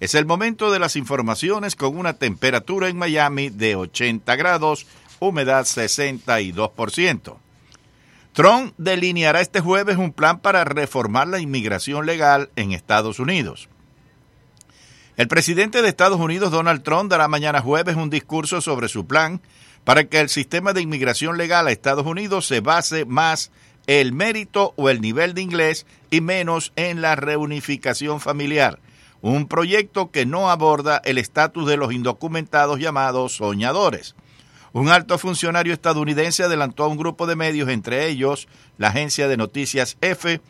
Es el momento de las informaciones con una temperatura en Miami de 80 grados, humedad 62%. Trump delineará este jueves un plan para reformar la inmigración legal en Estados Unidos. El presidente de Estados Unidos, Donald Trump, dará mañana jueves un discurso sobre su plan para que el sistema de inmigración legal a Estados Unidos se base más el mérito o el nivel de inglés y menos en la reunificación familiar, un proyecto que no aborda el estatus de los indocumentados llamados soñadores. Un alto funcionario estadounidense adelantó a un grupo de medios, entre ellos la agencia de noticias F,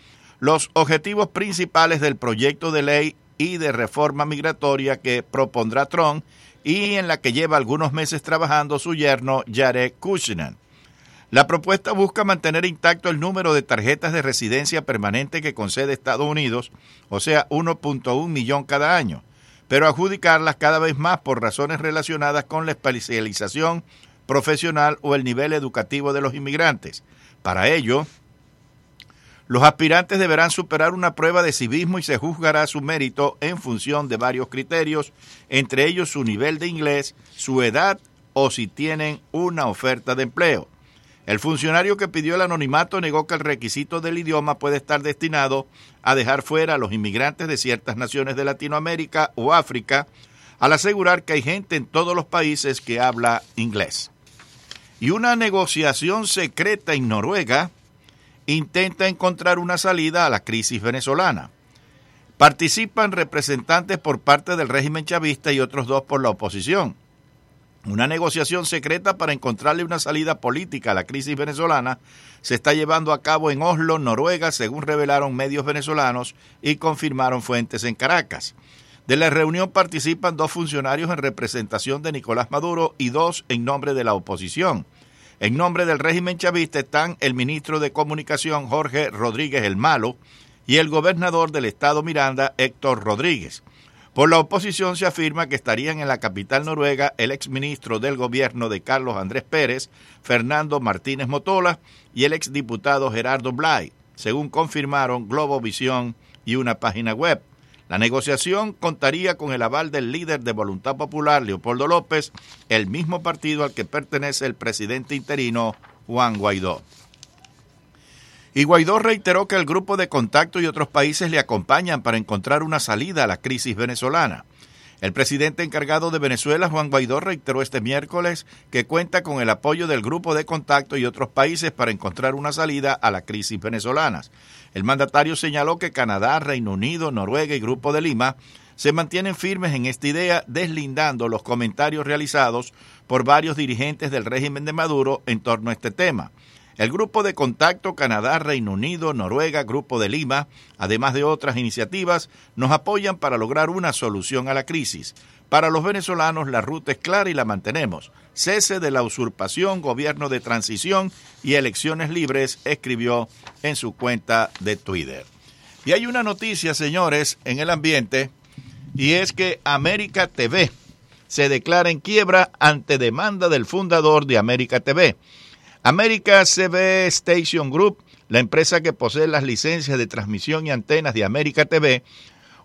los objetivos principales del proyecto de ley y de reforma migratoria que propondrá Trump y en la que lleva algunos meses trabajando su yerno Jared Kushner. La propuesta busca mantener intacto el número de tarjetas de residencia permanente que concede Estados Unidos, o sea, 1.1 millón cada año, pero adjudicarlas cada vez más por razones relacionadas con la especialización profesional o el nivel educativo de los inmigrantes. Para ello, los aspirantes deberán superar una prueba de civismo y se juzgará su mérito en función de varios criterios, entre ellos su nivel de inglés, su edad o si tienen una oferta de empleo. El funcionario que pidió el anonimato negó que el requisito del idioma puede estar destinado a dejar fuera a los inmigrantes de ciertas naciones de Latinoamérica o África, al asegurar que hay gente en todos los países que habla inglés. Y una negociación secreta en Noruega intenta encontrar una salida a la crisis venezolana. Participan representantes por parte del régimen chavista y otros dos por la oposición. Una negociación secreta para encontrarle una salida política a la crisis venezolana se está llevando a cabo en Oslo, Noruega, según revelaron medios venezolanos y confirmaron fuentes en Caracas. De la reunión participan dos funcionarios en representación de Nicolás Maduro y dos en nombre de la oposición. En nombre del régimen chavista están el ministro de Comunicación Jorge Rodríguez el Malo y el gobernador del estado Miranda Héctor Rodríguez. Por la oposición se afirma que estarían en la capital noruega el exministro del gobierno de Carlos Andrés Pérez, Fernando Martínez Motola, y el exdiputado Gerardo Blay, según confirmaron Globovisión y una página web. La negociación contaría con el aval del líder de Voluntad Popular, Leopoldo López, el mismo partido al que pertenece el presidente interino Juan Guaidó. Y Guaidó reiteró que el grupo de contacto y otros países le acompañan para encontrar una salida a la crisis venezolana. El presidente encargado de Venezuela, Juan Guaidó, reiteró este miércoles que cuenta con el apoyo del grupo de contacto y otros países para encontrar una salida a la crisis venezolana. El mandatario señaló que Canadá, Reino Unido, Noruega y Grupo de Lima se mantienen firmes en esta idea, deslindando los comentarios realizados por varios dirigentes del régimen de Maduro en torno a este tema. El Grupo de Contacto Canadá, Reino Unido, Noruega, Grupo de Lima, además de otras iniciativas, nos apoyan para lograr una solución a la crisis. Para los venezolanos la ruta es clara y la mantenemos. Cese de la usurpación, gobierno de transición y elecciones libres, escribió en su cuenta de Twitter. Y hay una noticia, señores, en el ambiente, y es que América TV se declara en quiebra ante demanda del fundador de América TV. América CB Station Group, la empresa que posee las licencias de transmisión y antenas de América TV,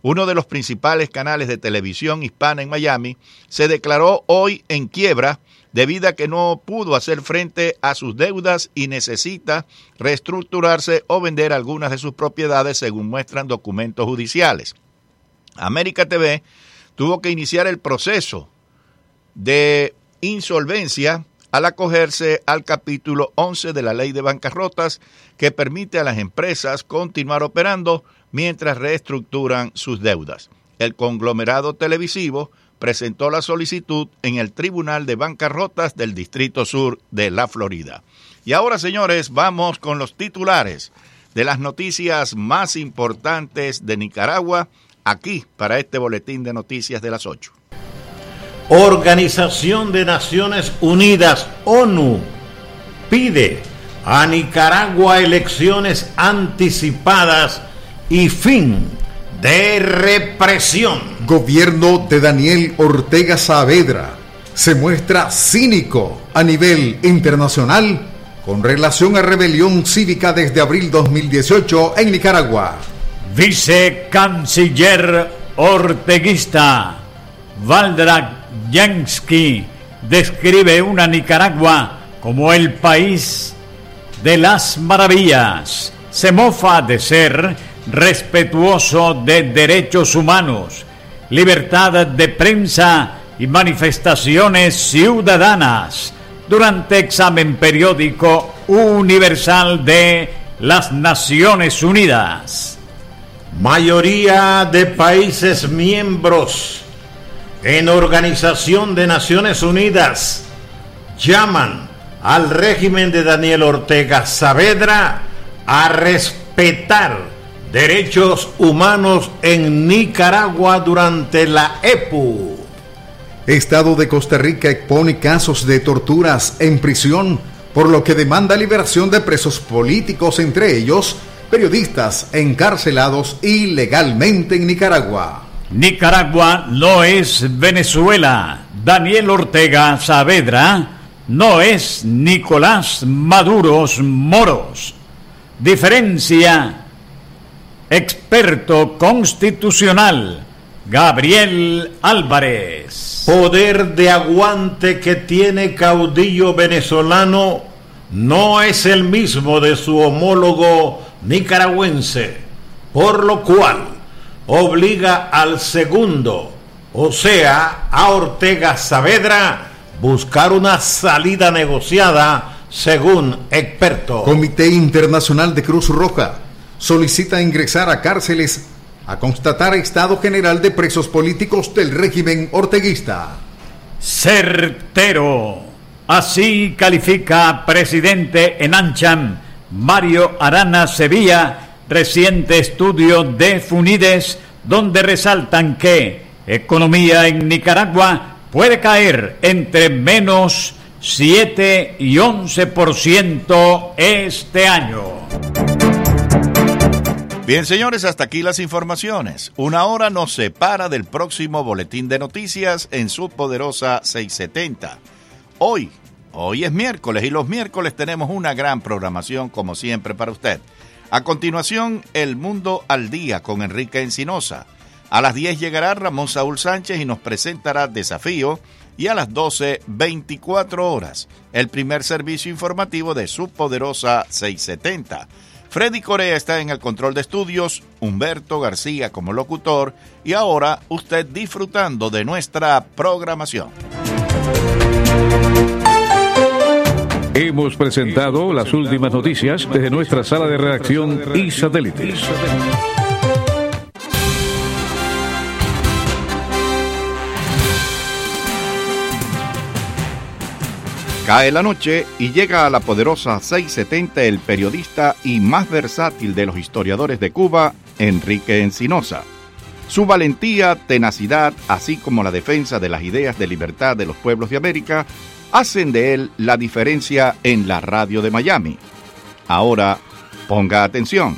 uno de los principales canales de televisión hispana en Miami, se declaró hoy en quiebra debido a que no pudo hacer frente a sus deudas y necesita reestructurarse o vender algunas de sus propiedades según muestran documentos judiciales. América TV tuvo que iniciar el proceso de insolvencia al acogerse al capítulo 11 de la ley de bancarrotas que permite a las empresas continuar operando mientras reestructuran sus deudas. El conglomerado televisivo presentó la solicitud en el Tribunal de Bancarrotas del Distrito Sur de la Florida. Y ahora, señores, vamos con los titulares de las noticias más importantes de Nicaragua aquí para este boletín de noticias de las 8. Organización de Naciones Unidas, ONU, pide a Nicaragua elecciones anticipadas y fin de represión. Gobierno de Daniel Ortega Saavedra se muestra cínico a nivel internacional con relación a rebelión cívica desde abril 2018 en Nicaragua. Vicecanciller orteguista Valdrak Jansky describe una Nicaragua como el país de las maravillas. Se mofa de ser respetuoso de derechos humanos, libertad de prensa y manifestaciones ciudadanas durante examen periódico universal de las Naciones Unidas. Mayoría de países miembros en Organización de Naciones Unidas llaman al régimen de Daniel Ortega Saavedra a respetar derechos humanos en Nicaragua durante la EPU. Estado de Costa Rica expone casos de torturas en prisión, por lo que demanda liberación de presos políticos, entre ellos periodistas encarcelados ilegalmente en Nicaragua. Nicaragua no es Venezuela. Daniel Ortega Saavedra no es Nicolás Maduros Moros. Diferencia. Experto constitucional. Gabriel Álvarez. Poder de aguante que tiene caudillo venezolano no es el mismo de su homólogo nicaragüense, por lo cual obliga al segundo, o sea, a Ortega Saavedra, buscar una salida negociada según experto. Comité Internacional de Cruz Roja solicita ingresar a cárceles a constatar estado general de presos políticos del régimen orteguista. Certero. Así califica presidente en Ancham Mario Arana Sevilla reciente estudio de Funides donde resaltan que economía en Nicaragua puede caer entre menos 7 y 11% este año. Bien, señores, hasta aquí las informaciones. Una hora nos separa del próximo boletín de noticias en su poderosa 670. Hoy, hoy es miércoles y los miércoles tenemos una gran programación como siempre para usted. A continuación, El Mundo al Día con Enrique Encinosa. A las 10 llegará Ramón Saúl Sánchez y nos presentará Desafío. Y a las 12, 24 horas, el primer servicio informativo de su poderosa 670. Freddy Corea está en el control de estudios, Humberto García como locutor y ahora usted disfrutando de nuestra programación. Hemos presentado las últimas noticias desde nuestra sala de redacción y satélites. Cae la noche y llega a la poderosa 670 el periodista y más versátil de los historiadores de Cuba, Enrique Encinosa. Su valentía, tenacidad, así como la defensa de las ideas de libertad de los pueblos de América, hacen de él la diferencia en la radio de Miami. Ahora, ponga atención.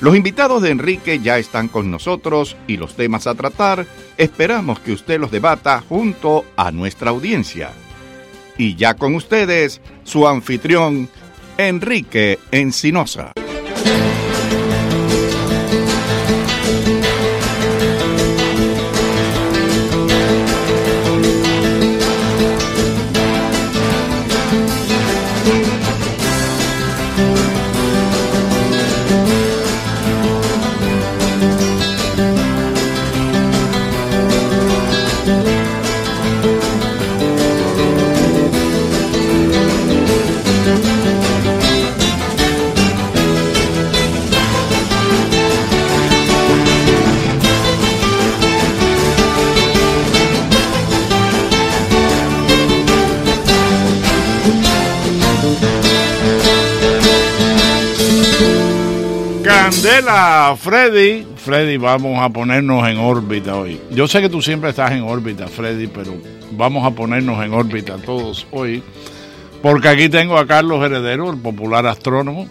Los invitados de Enrique ya están con nosotros y los temas a tratar esperamos que usted los debata junto a nuestra audiencia. Y ya con ustedes, su anfitrión, Enrique Encinosa. Candela, Freddy. Freddy, vamos a ponernos en órbita hoy. Yo sé que tú siempre estás en órbita, Freddy, pero vamos a ponernos en órbita todos hoy. Porque aquí tengo a Carlos Heredero, el popular astrónomo.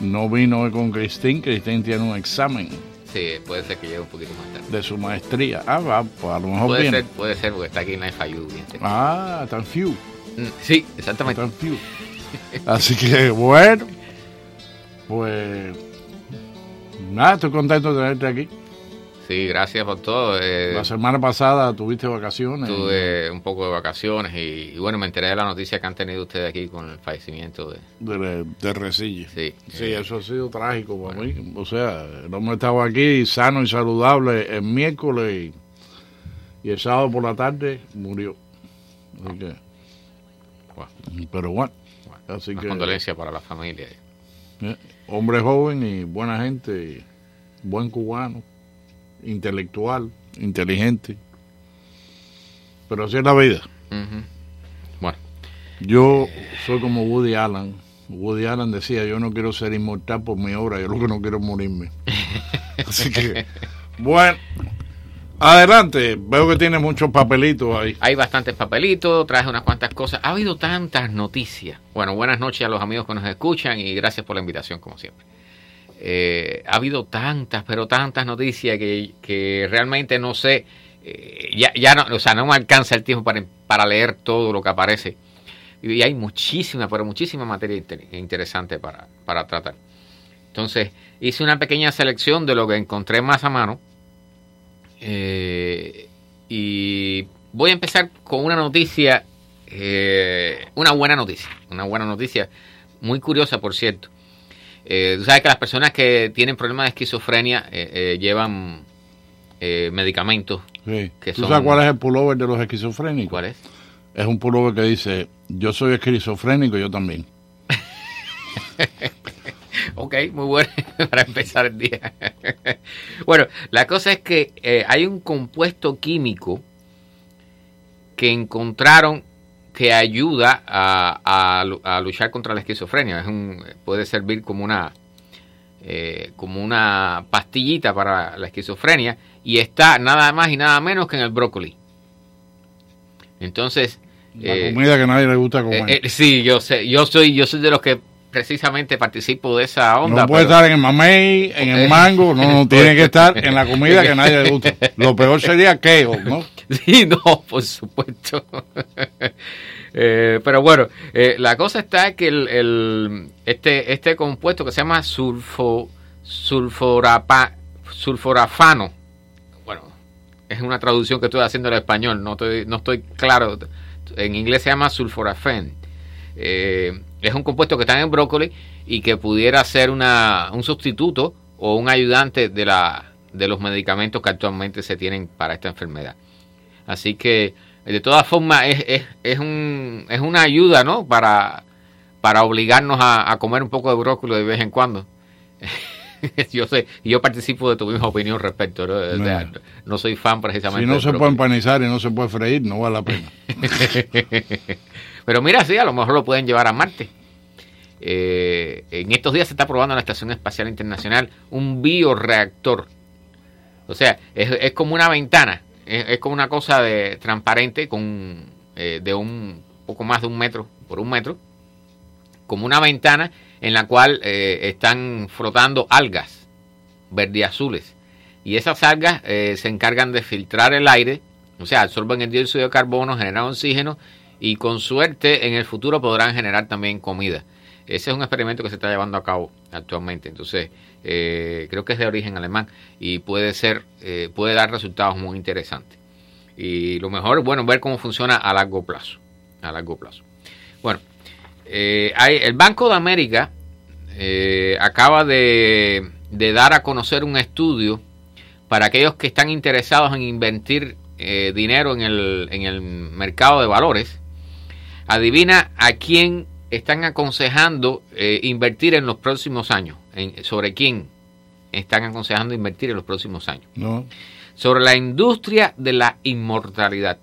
No vino hoy con Cristín. Cristín tiene un examen. Sí, puede ser que llegue un poquito más tarde. De su maestría. Ah, va, pues a lo mejor puede viene. Ser, puede ser, porque está aquí en la FIU. Ah, tan few. Sí, exactamente. Tan few. Así que, bueno, pues Nada, estoy contento de tenerte aquí. Sí, gracias por todo. Eh, La semana pasada tuviste vacaciones. tuve un poco de vacaciones y, y bueno, me enteré de la noticia que han tenido ustedes aquí con el fallecimiento de... de, de Resille. Sí, Sí, eh, eso ha sido trágico para mí. O sea, el hombre estaba aquí sano y saludable el miércoles y, y el sábado por la tarde murió. Así que, Bueno. pero bueno, bueno, así una que condolencia para la familia. eh, hombre joven y buena gente, buen cubano, intelectual, inteligente. Pero así es la vida. Bueno, Yo soy como Woody Allen. Woody Allen decía, yo no quiero ser inmortal por mi obra, yo lo que no quiero es morirme. Así que, bueno, adelante. Veo que tiene muchos papelitos ahí. hay bastantes papelitos, traje unas cuantas cosas. Ha habido tantas noticias. Bueno, buenas noches a los amigos que nos escuchan y gracias por la invitación, como siempre. Eh, ha habido tantas, pero tantas noticias que, que realmente no sé, eh, ya, ya no, o sea, no me alcanza el tiempo para, para leer todo lo que aparece. Y hay muchísima, pero muchísima materia inter- interesante para, para tratar. Entonces, hice una pequeña selección de lo que encontré más a mano. Eh, y voy a empezar con una noticia, eh, una buena noticia, una buena noticia, muy curiosa por cierto. Eh, tú sabes que las personas que tienen problemas de esquizofrenia eh, eh, llevan eh, medicamentos. Sí. Que ¿Tú son- sabes cuál es el pullover de los esquizofrénicos? ¿Cuál es? Es un pullover que dice, yo soy esquizofrénico, yo también. Ok, muy bueno para empezar el día. bueno, la cosa es que eh, hay un compuesto químico que encontraron que ayuda a, a lu- a luchar contra la esquizofrenia. Es un, puede servir como una, eh, como una pastillita para la esquizofrenia y está nada más y nada menos que en el brócoli. Entonces, La eh, comida que a nadie le gusta comer. eh, sí, yo sé, yo soy, yo soy de los que precisamente participo de esa onda. no puede pero- estar en el mamey, en el mango, no, no, tiene que estar en la comida que a nadie le gusta. Lo peor sería kale, ¿no? Sí, no, por supuesto. Eh, pero bueno, eh, la cosa está que el, el- este, este compuesto que se llama sulfo, sulforapa, sulforafano, bueno, es una traducción que estoy haciendo al español, no estoy, no estoy claro. En inglés se llama sulforafen. Eh, es un compuesto que está en el brócoli y que pudiera ser una, un sustituto o un ayudante de, la, de los medicamentos que actualmente se tienen para esta enfermedad. Así que, de todas formas, es, es, es, un, es una ayuda, ¿no? Para, para obligarnos a, a comer un poco de brócoli de vez en cuando. yo sé, yo participo de tu misma opinión respecto, ¿no? O sea, No. no soy fan precisamente. Si no se puede empanizar y no se puede freír, no vale la pena. Pero mira, sí, a lo mejor lo pueden llevar a Marte. Eh, en estos días se está probando en la Estación Espacial Internacional un bioreactor. O sea, es, es como una ventana, es, como una cosa de transparente con eh, de un poco más de un metro por un metro, como una ventana en la cual eh, están flotando algas verdiazules. Y esas algas se encargan de filtrar el aire, o sea, absorben el dióxido de carbono, generan oxígeno y con suerte en el futuro podrán generar también comida. Ese es un experimento que se está llevando a cabo actualmente. Entonces, eh, creo que es de origen alemán y puede ser, eh, puede dar resultados muy interesantes. Y lo mejor, bueno, ver cómo funciona a largo plazo. A largo plazo. Bueno, eh, el Banco de América acaba de, de dar a conocer un estudio para aquellos que están interesados en invertir dinero en el, en el mercado de valores. Adivina a quién están aconsejando eh, invertir en los próximos años. En- ¿Sobre quién están aconsejando invertir en los próximos años? ¿no? Sobre la industria de la inmortalidad.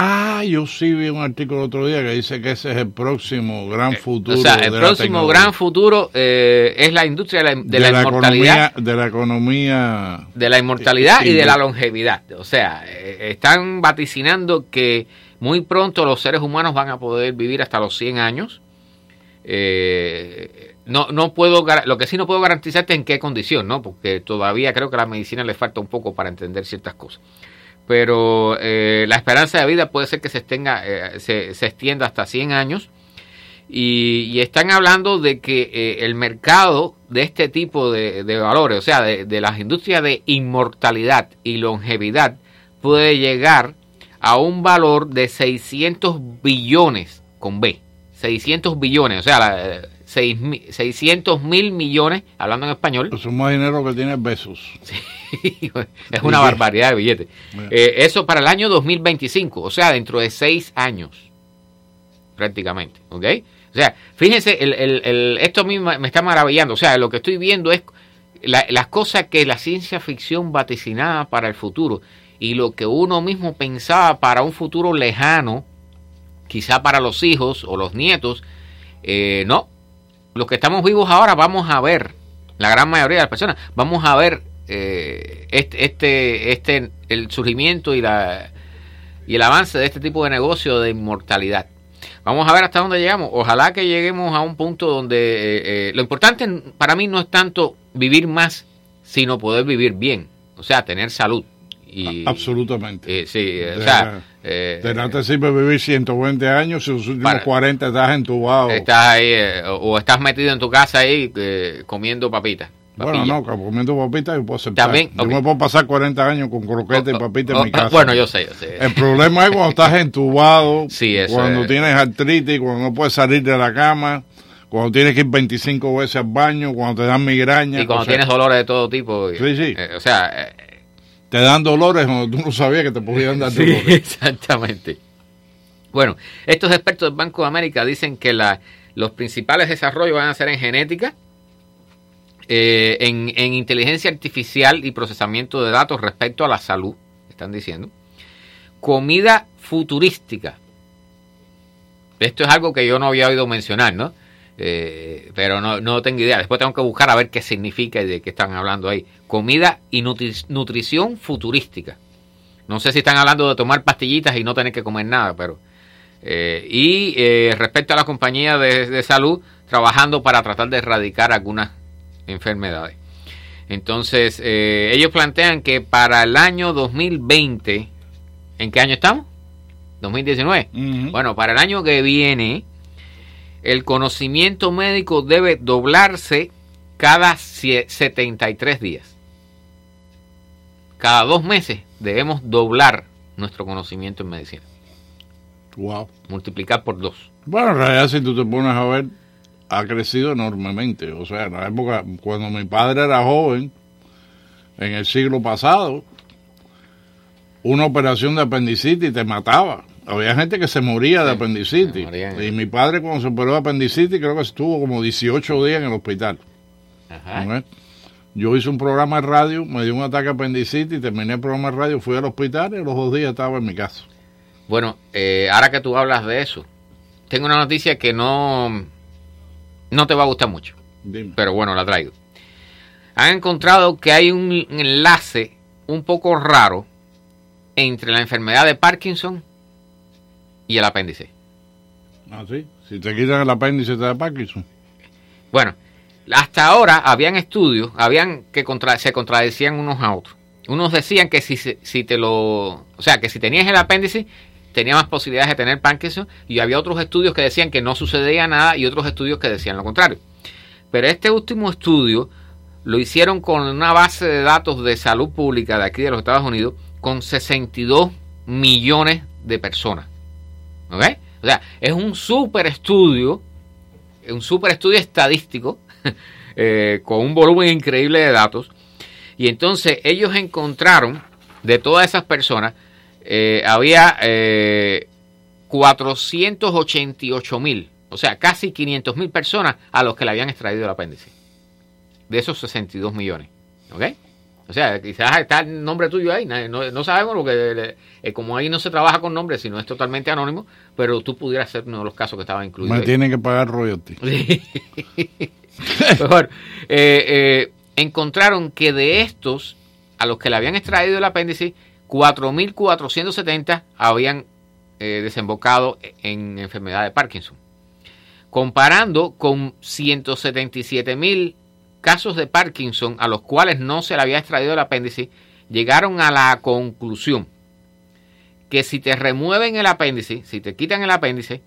Ah, yo sí vi un artículo el otro día que dice que ese es el próximo gran futuro. Eh, o sea, el de próximo gran futuro eh, es la industria de la, de la inmortalidad. economía, de la economía. de la inmortalidad y de la longevidad. O sea, están vaticinando que muy pronto los seres humanos van a poder vivir hasta los 100 años. Eh, no, no puedo, lo que sí no puedo garantizarte en qué condición, ¿no? Porque todavía creo que a la medicina le falta un poco para entender ciertas cosas. Pero eh, la esperanza de vida puede ser que se, extenga, eh, se, se extienda hasta 100 años y, están hablando de que eh, el mercado de este tipo de, de valores, o sea, de, de las industrias de inmortalidad y longevidad, puede llegar a un valor de 600 billones con B. 600 billones, o sea, la, eh, seis mi- 600 mil millones, hablando en español. Eso es más dinero que tiene besos. es una barbaridad de billetes. Eh, eso para el año 2025, o sea, dentro de seis años, prácticamente, ¿ok? O sea, fíjense, el, el- el- esto a mí me me está maravillando, o sea, lo que estoy viendo es la- las cosas que la ciencia ficción vaticinaba para el futuro y lo que uno mismo pensaba para un futuro lejano, quizá para los hijos o los nietos, eh, no, los que estamos vivos ahora vamos a ver, la gran mayoría de las personas, vamos a ver eh, este, este, este, el surgimiento y, la, y el avance de este tipo de negocio de inmortalidad. Vamos a ver hasta dónde llegamos. Ojalá que lleguemos a un punto donde eh, lo importante para mí no es tanto vivir más, sino poder vivir bien, o sea, tener salud. Y, Absolutamente. eh, sí, eh, o De- sea, eh, De nada te sirve vivir 120 años si los últimos Para- 40 estás entubado. estás ahí eh, o, o estás metido en tu casa ahí eh, comiendo papitas. Bueno, no, comiendo papitas yo puedo aceptar. También, Yo ok. me puedo pasar 40 años con croquetas y papitas Oh, en mi casa. Bueno, yo sé, yo sé. El problema es cuando estás entubado, Sí, eso cuando es. tienes artritis, cuando no puedes salir de la cama, cuando tienes que ir 25 veces al baño, cuando te dan migraña. y cuando sea, tienes dolores de todo tipo. Sí, sí. eh, o sea, Te dan dolores cuando tú no sabías que te podían dar Sí, dolores. exactamente. Bueno, estos expertos del Banco de América dicen que la- los principales desarrollos van a ser en genética, eh, en, en inteligencia artificial y procesamiento de datos respecto a la salud, están diciendo. Comida futurística. Esto es algo que yo no había oído mencionar, ¿no? Eh, pero no, no tengo idea. Después tengo que buscar a ver qué significa y de qué están hablando ahí. Comida y nutri- nutrición futurística. No sé si están hablando de tomar pastillitas y no tener que comer nada, pero... eh, y eh, respecto a la compañía de, de salud, trabajando para tratar de erradicar algunas enfermedades. Entonces, ellos plantean que para el año 2020, ¿en qué año estamos? 2019. Ujú. Bueno, para el año que viene, el conocimiento médico debe doblarse cada sie- 73 días. Cada dos meses debemos doblar nuestro conocimiento en medicina. Wow. Multiplicar por dos. Bueno, en realidad, si tú te pones a ver, ha crecido enormemente. O sea, en la época, cuando mi padre era joven, en el siglo pasado, una operación de apendicitis te mataba. Había gente que se moría de Sí, apendicitis. Y mi padre, cuando se operó de apendicitis, creo que estuvo como 18 días en el hospital. Ajá. Yo hice un programa de radio, me dio un ataque de apendicitis, terminé el programa de radio, fui al hospital y a los dos días estaba en mi casa. Bueno, eh, ahora que tú hablas de eso, tengo una noticia que no, no te va a gustar mucho. Dime. pero bueno, la traigo. Han encontrado que hay un enlace un poco raro entre la enfermedad de Parkinson y el apéndice. Ah, sí. Si te quitan el apéndice te da Parkinson. Bueno, hasta ahora habían estudios, habían que contra- se contradecían unos a otros. Unos decían que si, si te lo, o sea, que si tenías el apéndice tenía más posibilidades de tener Parkinson y había otros estudios que decían que no sucedía nada y otros estudios que decían lo contrario. Pero este último estudio lo hicieron con una base de datos de salud pública de aquí de los Estados Unidos con 62 millones de personas. ¿Ok? O sea, es un super estudio, un super estudio estadístico eh, con un volumen increíble de datos. Y entonces ellos encontraron de todas esas personas, eh, había eh, 488 mil, o sea, casi 500 mil personas a los que le habían extraído el apéndice. De esos 62 millones. ¿Ok? O sea, quizás está el nombre tuyo ahí, no, no sabemos lo que... eh, como ahí no se trabaja con nombres, sino es totalmente anónimo, pero tú pudieras ser uno de los casos que estaba incluido. Me ahí. tienen que pagar royalty. Sí. Mejor, eh, eh, encontraron que de estos, a los que le habían extraído el apéndice, 4.470 habían desembocado en enfermedad de Parkinson. Comparando con 177.000 casos de Parkinson a los cuales no se le había extraído el apéndice, llegaron a la conclusión que si te remueven el apéndice, si te quitan el apéndice,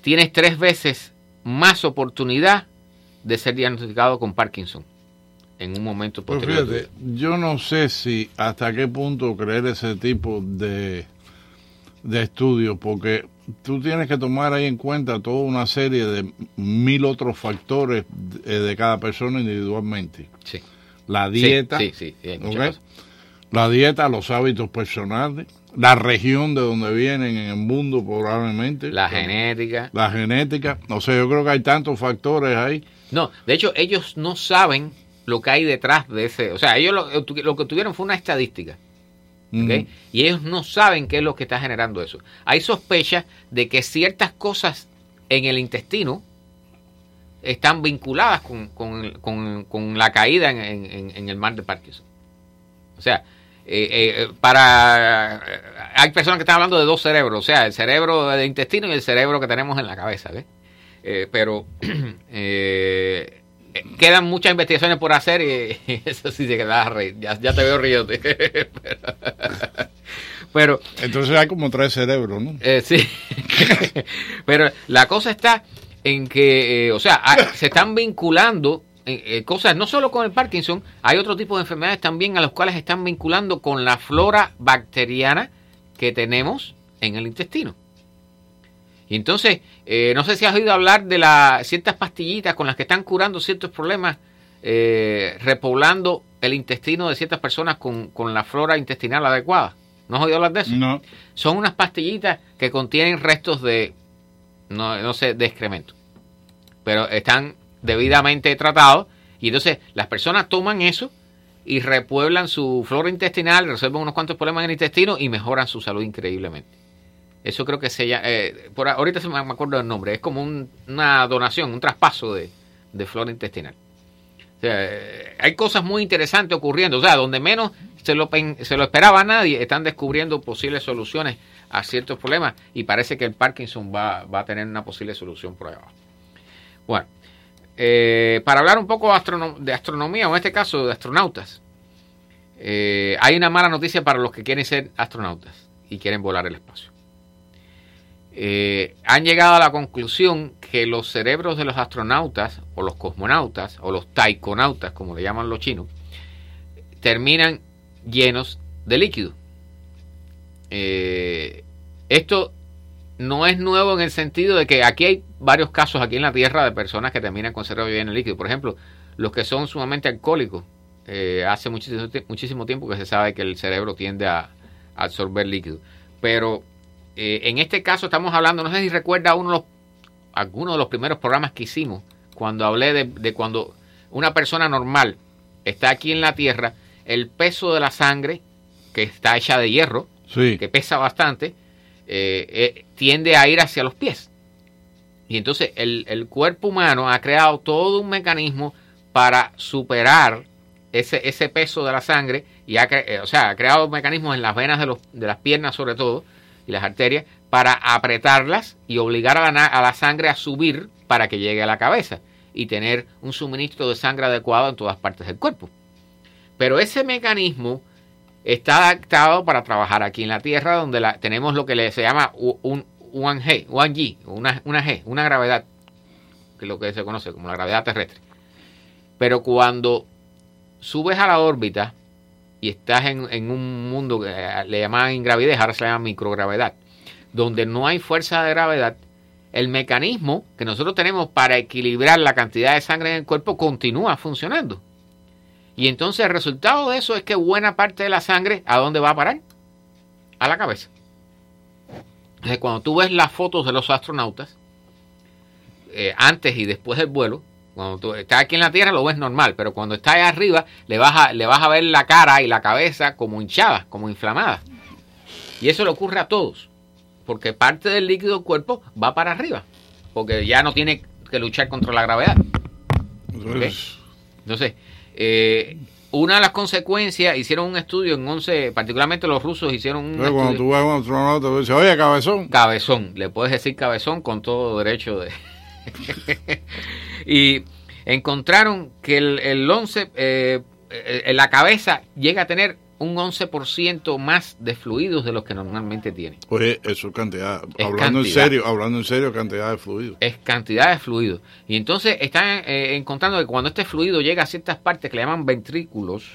tienes tres veces más oportunidad de ser diagnosticado con Parkinson en un momento Pues posterior. fíjate, yo no sé si hasta qué punto creer ese tipo de, de estudios, porque tú tienes que tomar ahí en cuenta toda una serie de mil otros factores de, de cada persona individualmente. Sí. La dieta, Sí, sí, la dieta, los hábitos personales, la región de donde vienen en el mundo probablemente, La genética. la genética, o sea, yo creo que hay tantos factores ahí. No, de hecho, ellos no saben lo que hay detrás de ese. O sea, ellos lo, lo que tuvieron fue una estadística. Mm. Y ellos no saben qué es lo que está generando eso. Hay sospechas de que ciertas cosas en el intestino están vinculadas con, con- con- con la caída en, en- en el mal de Parkinson. O sea, eh, eh, para hay personas que están hablando de dos cerebros, o sea, el cerebro del intestino y el cerebro que tenemos en la cabeza, ¿ves? Eh, pero eh, quedan muchas investigaciones por hacer y, eso sí se queda a reír. Ya, ya te veo riéndote. pero Entonces hay como tres cerebros, ¿no? eh, sí. Pero la cosa está en que, eh, o sea, se están vinculando eh, eh, cosas, no solo con el Parkinson, hay otro tipo de enfermedades también a las cuales están vinculando con la flora bacteriana que tenemos en el intestino. Y entonces, eh, no sé si has oído hablar de las ciertas pastillitas con las que están curando ciertos problemas, eh, repoblando el intestino de ciertas personas con, con la flora intestinal adecuada. ¿No has oído hablar de eso? No. son unas pastillitas que contienen restos de, no, no sé, de excremento. Pero están debidamente tratados y entonces las personas toman eso y repueblan su flora intestinal, resuelven unos cuantos problemas en el intestino y mejoran su salud increíblemente. Eso creo que se llama, eh, ahorita se me acuerdo del nombre, es como un- una donación, un traspaso de, flora intestinal. Eh, hay cosas muy interesantes ocurriendo. O sea, donde menos se lo, esperaba nadie, están descubriendo posibles soluciones a ciertos problemas y parece que el Parkinson va, a tener una posible solución por ahí. Bueno, eh, para hablar un poco de, astrono- de astronomía, o en este caso de astronautas, hay una mala noticia para los que quieren ser astronautas y quieren volar el espacio. Eh, han llegado a la conclusión que los cerebros de los astronautas o los cosmonautas o los taikonautas, como le llaman los chinos, terminan llenos de líquido. Eh, esto no es nuevo en el sentido de que aquí hay varios casos aquí en la Tierra de personas que terminan con cerebro lleno de líquido. Por ejemplo, los que son sumamente alcohólicos. eh, hace muchísimo, muchísimo tiempo que se sabe que el cerebro tiende a absorber líquido. Pero eh, en este caso estamos hablando, no sé si recuerda uno de los, alguno de los primeros programas que hicimos, cuando hablé de, de cuando una persona normal está aquí en la Tierra, el peso de la sangre, que está hecha de hierro, Sí. que pesa bastante, eh, eh, tiende a ir hacia los pies. Y entonces el, el cuerpo humano ha creado todo un mecanismo para superar ese, ese peso de la sangre y ha, eh, o sea, ha creado mecanismos en las venas de, los, de las piernas sobre todo las arterias para apretarlas y obligar a la, a la sangre a subir para que llegue a la cabeza y tener un suministro de sangre adecuado en todas partes del cuerpo. Pero ese mecanismo está adaptado para trabajar aquí en la Tierra, donde tenemos lo que se llama un, un G, un G, una, una G, una gravedad, que es lo que se conoce como la gravedad terrestre. Pero cuando subes a la órbita y estás en, en un mundo que eh, le llaman ingravidez, ahora se llama microgravedad, donde no hay fuerza de gravedad, el mecanismo que nosotros tenemos para equilibrar la cantidad de sangre en el cuerpo continúa funcionando. Y entonces el resultado de eso es que buena parte de la sangre, ¿a dónde va a parar? A la cabeza. Entonces, cuando tú ves las fotos de los astronautas, eh, antes y después del vuelo, cuando tú estás aquí en la Tierra lo ves normal, pero cuando estás ahí arriba le vas, a, le vas a ver la cara y la cabeza como hinchadas, como inflamadas. Y eso le ocurre a todos, porque parte del líquido del cuerpo va para arriba, porque ya no tiene que luchar contra la gravedad. Entonces, Entonces, eh, una de las consecuencias, hicieron un estudio en 11, particularmente los rusos hicieron un cuando estudio- tú vas a un astronauta, tú dices, oye, cabezón. cabezón, le puedes decir cabezón con todo derecho de... y encontraron que el, el 11, eh, eh, la cabeza llega a tener un 11% más de fluidos de los que normalmente tiene. Oye, eso es cantidad. Es hablando en serio, hablando en serio, cantidad de fluido. Es cantidad de fluido. Y entonces están eh, encontrando que cuando este fluido llega a ciertas partes que le llaman ventrículos,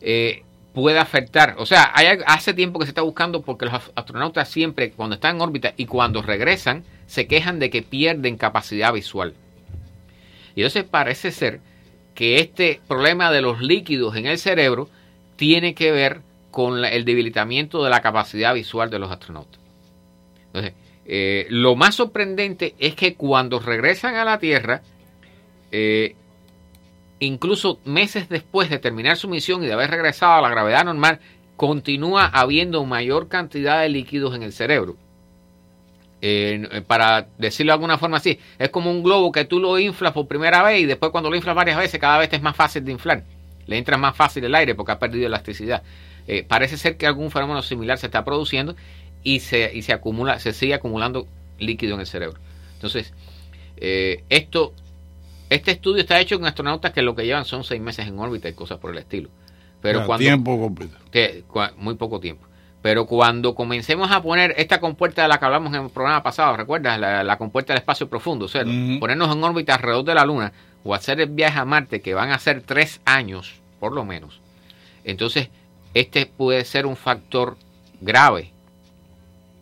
eh, puede afectar. O sea, hay, hace tiempo que se está buscando porque los ast- astronautas siempre, cuando están en órbita y cuando regresan, se quejan de que pierden capacidad visual. Y entonces parece ser que este problema de los líquidos en el cerebro tiene que ver con el debilitamiento de la capacidad visual de los astronautas. Eh, lo más sorprendente es que cuando regresan a la Tierra, eh, incluso meses después de terminar su misión y de haber regresado a la gravedad normal, continúa habiendo mayor cantidad de líquidos en el cerebro. Eh, para decirlo de alguna forma así, es como un globo que tú lo inflas por primera vez y después cuando lo inflas varias veces cada vez te es más fácil de inflar. Le entra más fácil el aire porque ha perdido elasticidad. Eh, parece ser que algún fenómeno similar se está produciendo y se, y se acumula, se sigue acumulando líquido en el cerebro. Entonces, eh, esto, este estudio está hecho con astronautas que lo que llevan son seis meses en órbita y cosas por el estilo. Pero Ya, cuando Tiempo completo. que muy poco tiempo. Pero cuando comencemos a poner esta compuerta de la que hablamos en el programa pasado, ¿recuerdas? La, la compuerta del espacio profundo, cero. Ujú. Ponernos en órbita alrededor de la Luna o hacer el viaje a Marte, que van a ser tres años, por lo menos. Entonces, este puede ser un factor grave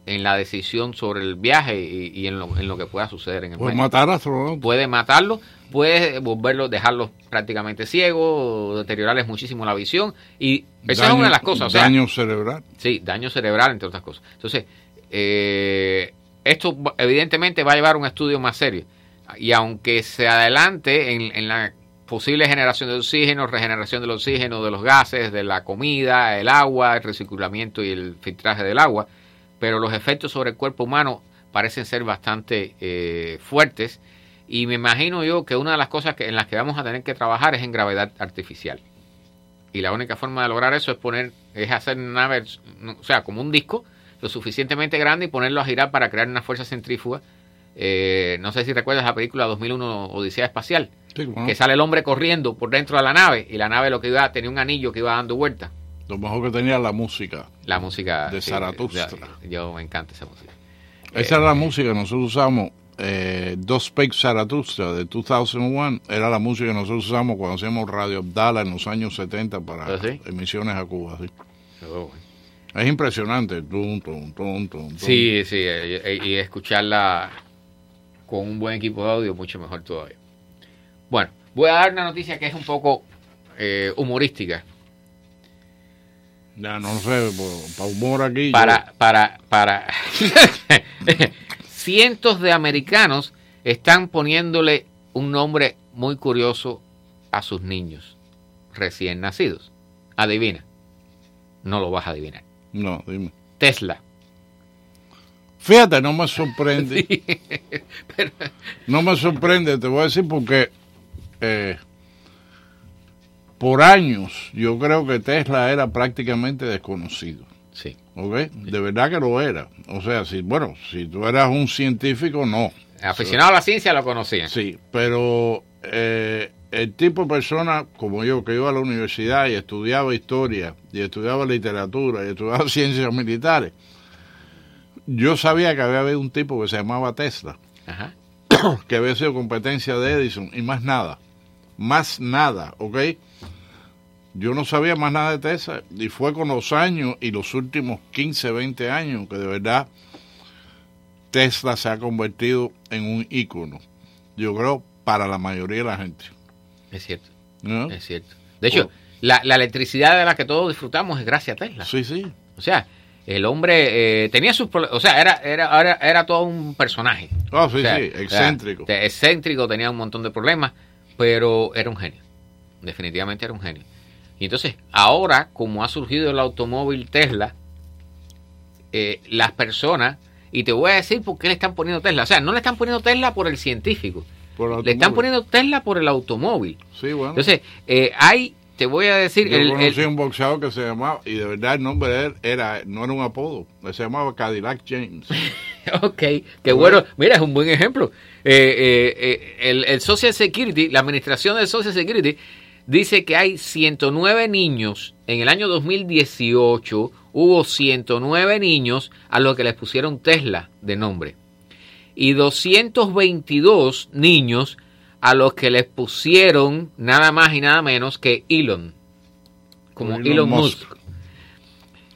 en la decisión sobre el viaje y, y en, lo, en lo que pueda suceder en el medio matar astronautas. puede matarlo, puede volverlos, dejarlos prácticamente ciegos, deteriorarles muchísimo la visión y esa es una de las cosas. O sea, daño cerebral. Sí, daño cerebral, entre otras cosas. Entonces, eh, esto evidentemente va a llevar un estudio más serio. Y aunque se adelante en, en la posible generación de oxígeno, regeneración del oxígeno, de los gases, de la comida, el agua, el recirculamiento y el filtraje del agua, pero los efectos sobre el cuerpo humano parecen ser bastante eh, fuertes. Y me imagino yo que una de las cosas que, en las que vamos a tener que trabajar es en gravedad artificial. Y la única forma de lograr eso es poner, es hacer una vers- o sea, como un disco lo suficientemente grande y ponerlo a girar para crear una fuerza centrífuga. Eh, no sé si recuerdas la película 2001 Odisea Espacial, Sí, que sale el hombre corriendo por dentro de la nave y la nave lo que iba tenía un anillo que iba dando vuelta. Lo mejor que tenía la música. La música De Zaratustra. Yo me encanta esa música. Esa era la música que nosotros usamos. Eh, Dos Pake Zaratustra de 2001 era la música que nosotros usamos cuando hacíamos Radio Abdala en los años 70 para ¿Ah, sí? emisiones a Cuba. sí. Oh, Es impresionante. Tum, tum, tum. Sí, sí, eh, y, y escucharla con un buen equipo de audio mucho mejor todavía. Bueno, voy a dar una noticia que es un poco eh, humorística Ya no sé, para humor aquí. para para para cientos de americanos están poniéndole un nombre muy curioso a sus niños recién nacidos. Adivina. No lo vas a adivinar. No, dime. Tesla. Fíjate, no me sorprende. Pero- No me sorprende, te voy a decir porque eh, por años yo creo que Tesla era prácticamente desconocido. Sí. ¿Ok? De verdad que lo era. O sea, si, bueno, si tú eras un científico, no. Aficionado a la ciencia lo conocían. Sí, pero eh, el tipo de persona como yo, que iba a la universidad y estudiaba historia, y estudiaba literatura, y estudiaba ciencias militares, yo sabía que había habido un tipo que se llamaba Tesla, Ajá. que había sido competencia de Edison, y más nada. Más nada, ¿ok? Yo no sabía más nada de Tesla, y fue con los años y los últimos 15, 20 años que de verdad Tesla se ha convertido en un ícono. Yo creo para la mayoría de la gente. Es cierto. ¿no? Es cierto. De hecho, la, la electricidad de la que todos disfrutamos es gracias a Tesla. Sí, sí. O sea, el hombre eh, tenía sus problemas. O sea, era, era, era, era todo un personaje. Ah, sí, O sea, sí, excéntrico. o sea, excéntrico, tenía un montón de problemas, pero era un genio. Definitivamente era un genio. Y entonces, ahora, como ha surgido el automóvil Tesla, eh, las personas, y te voy a decir por qué le están poniendo Tesla. O sea, no le están poniendo Tesla por el científico, Por el le están poniendo Tesla por el automóvil. Sí, bueno. Entonces, eh, hay, te voy a decir, Yo el- el- conocí a un boxeador que se llamaba, y de verdad el nombre de él era, no era un apodo, se llamaba Cadillac James. Ok, qué bueno. Mira, es un buen ejemplo. Eh, eh, eh, el, el Social Security, la administración del Social Security, dice que hay 109 niños, en el año 2018 hubo 109 niños a los que les pusieron Tesla de nombre. Y 222 niños a los que les pusieron nada más y nada menos que Elon. Como Elon Elon, Musk. Musk.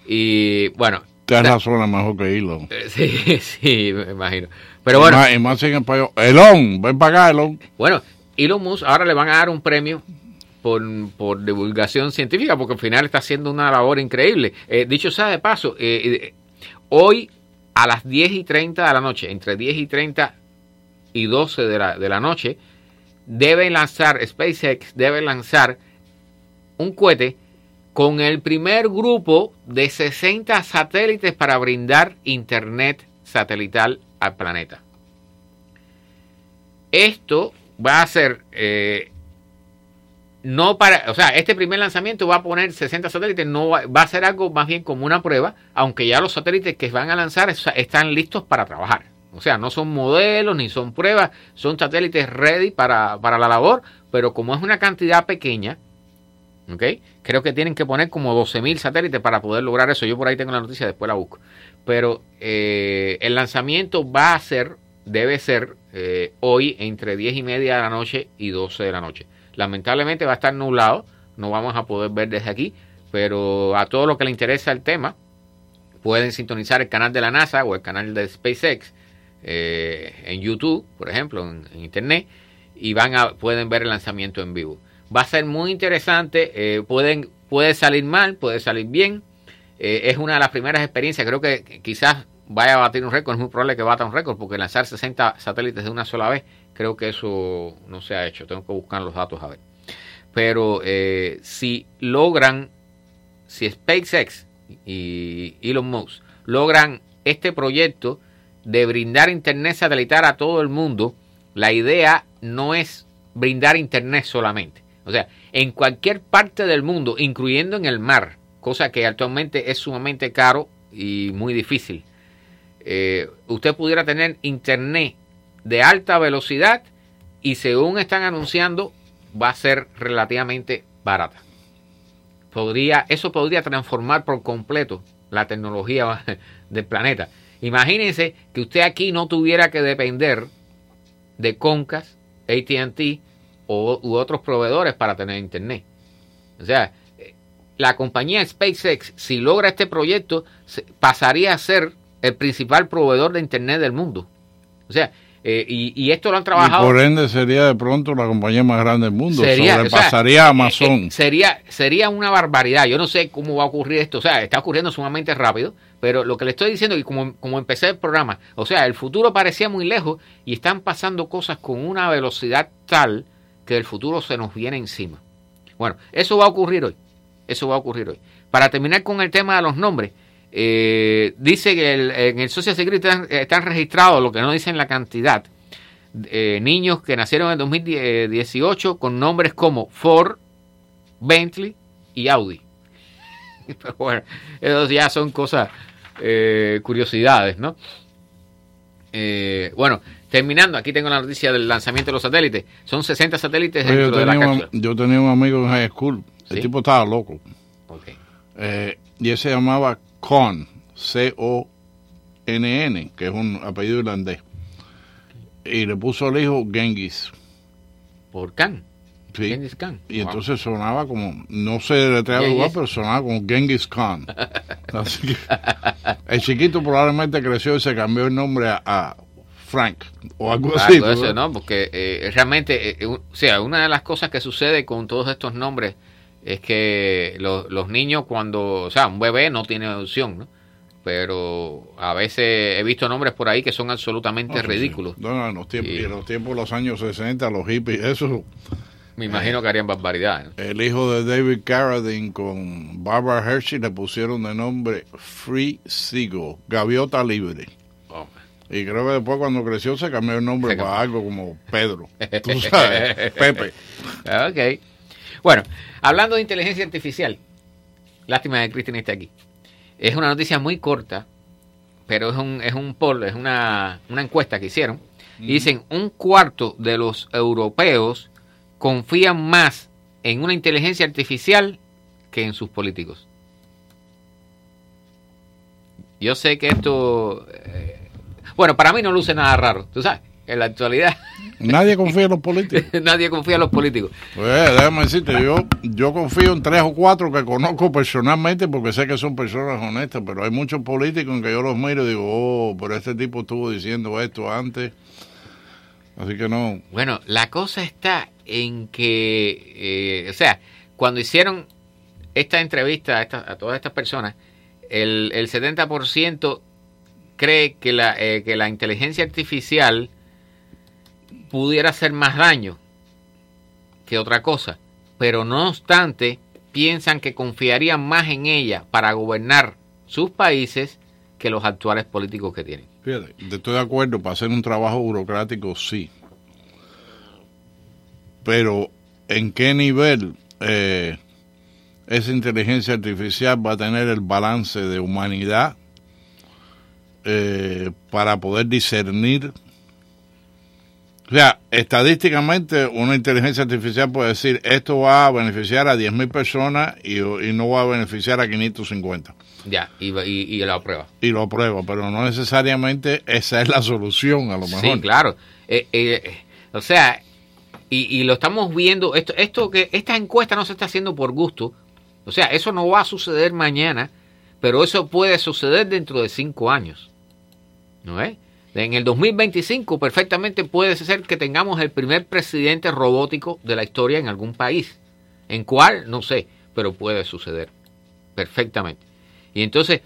Y bueno. Tesla suena mejor que Elon. eh, Sí, sí, me imagino. Pero bueno, Y más, y más en español. Elon, ven para acá, Elon. Bueno, Elon Musk ahora le van a dar un premio por, por divulgación científica, porque al final está haciendo una labor increíble. Eh, dicho sea de paso, eh, eh, hoy a las 10 y 30 de la noche, entre 10 y 30 y 12 de la, de la noche, debe lanzar, SpaceX debe lanzar un cohete con el primer grupo de 60 satélites para brindar internet satelital al planeta. Esto va a ser no para, o sea, este primer lanzamiento va a poner 60 satélites, no va, va a ser algo más bien como una prueba, aunque ya los satélites que van a lanzar es- están listos para trabajar. O sea, no son modelos ni son pruebas, son satélites ready para, para la labor, pero como es una cantidad pequeña, ¿ok? Creo que tienen que poner como 12.000 satélites para poder lograr eso. Yo por ahí tengo la noticia, después la busco. Pero eh, el lanzamiento va a ser, debe ser eh, hoy entre 10 y media de la noche y 12 de la noche. Lamentablemente va a estar nublado, no vamos a poder ver desde aquí, pero a todo lo que le interesa el tema, pueden sintonizar el canal de la NASA o el canal de SpaceX eh, en YouTube, por ejemplo, en, Internet, y van a, pueden ver el lanzamiento en vivo. Va a ser muy interesante, eh, pueden, puede salir mal, puede salir bien. Eh, es una de las primeras experiencias, creo que quizás vaya a batir un récord, es muy probable que bata un récord, porque lanzar 60 satélites de una sola vez, creo que eso no se ha hecho, tengo que buscar los datos a ver. Pero eh, si logran, si SpaceX y Elon Musk logran este proyecto de brindar internet satelital a todo el mundo, la idea no es brindar internet solamente. O sea, en cualquier parte del mundo, incluyendo en el mar, cosa que actualmente es sumamente caro y muy difícil, eh, usted pudiera tener internet de alta velocidad y según están anunciando va a ser relativamente barata. Podría, eso podría transformar por completo la tecnología del planeta. Imagínense que usted aquí no tuviera que depender de Concas, ATT u otros proveedores para tener internet. O sea, eh, la compañía SpaceX, si logra este proyecto, pasaría a ser el principal proveedor de internet del mundo. O sea, eh, y, y esto lo han Y trabajado. por ende sería de pronto la compañía más grande del mundo. Sería, Sobrepasaría o sea, a Amazon. eh, eh, sería, sería una barbaridad. Yo no sé cómo va a ocurrir esto. O sea, está ocurriendo sumamente rápido. Pero lo que le estoy diciendo, y como, como empecé el programa, o sea, el futuro parecía muy lejos y están pasando cosas con una velocidad tal que el futuro se nos viene encima. Bueno, eso va a ocurrir hoy. Eso va a ocurrir hoy. Para terminar con el tema de los nombres, eh, dice que el- en el Social Security están, están registrados, lo que no dicen la cantidad, eh, niños que nacieron en 2018 con nombres como Ford, Bentley y Audi. Pero bueno, esos ya son cosas, eh, curiosidades, ¿no? Eh, bueno, terminando, aquí tengo la noticia del lanzamiento de los satélites. Son 60 satélites dentro yo, de la tenía un, cápsula. yo tenía un amigo en high school. El ¿Sí? tipo estaba loco. Ok. Eh, y él se llamaba Con, C-O-N-N, que es un apellido irlandés. Y le puso al hijo Genghis. Por Khan. Sí. Genghis Khan. Y Wow. entonces sonaba como, no sé deletrear Genghis. lugar, pero sonaba como Genghis Khan. Así que el chiquito probablemente creció y se cambió el nombre a, a Frank o algo así. Algo eso. ¿no? Porque eh, realmente, eh, un- o sea, una de las cosas que sucede con todos estos nombres es que los, los niños cuando, o sea, un bebé no tiene opción, ¿no? Pero a veces he visto nombres por ahí que son absolutamente Ah, sí. ridículos. No, no, en los tiempos, Sí. y en los tiempos de los años 60, los hippies, eso, Me imagino que harían barbaridades. ¿no? el hijo de David Carradine con Barbara Hershey le pusieron de nombre Free Seagull, Gaviota Libre. Oh, Y creo que después cuando creció se cambió el nombre para algo como Pedro. Tú sabes, Pepe. Ok. Bueno, hablando de inteligencia artificial, lástima de que Cristina esté aquí. Es una noticia muy corta, pero es un, es un poll, es una, una encuesta que hicieron. Y dicen, un cuarto de los europeos confían más en una inteligencia artificial que en sus políticos. Yo sé que esto, eh, bueno, para mí no luce nada raro, tú sabes, en la actualidad Nadie confía en los políticos. nadie confía en los políticos. Pues déjame decirte, yo, yo confío en tres o cuatro que conozco personalmente porque sé que son personas honestas, pero hay muchos políticos en que yo los miro y digo, oh, pero este tipo estuvo diciendo esto antes. Así que no. Bueno, la cosa está en que, eh, o sea, cuando hicieron esta entrevista a, esta- a todas estas personas, el, el 70% cree que la, eh, que la inteligencia artificial pudiera hacer más daño que otra cosa, pero no obstante, piensan que confiarían más en ella para gobernar sus países que los actuales políticos que tienen. Fíjate, estoy de acuerdo, para hacer un trabajo burocrático sí. Pero, ¿en qué nivel eh, esa inteligencia artificial va a tener el balance de humanidad eh, para poder discernir? O sea, estadísticamente una inteligencia artificial puede decir esto va a beneficiar a 10.000 personas y, y no va a beneficiar a 550 Ya, y, y, y la prueba. y lo aprueba, pero no necesariamente esa es la solución a lo mejor. Sí, claro. Eh, eh, o sea, y, y lo estamos viendo, esto, esto que esta encuesta no se está haciendo por gusto. O sea, eso no va a suceder mañana, pero eso puede suceder dentro de cinco años. ¿No es? En el 2025 perfectamente puede ser que tengamos el primer presidente robótico de la historia en algún país. ¿En cuál? No sé, pero puede suceder perfectamente. Y entonces,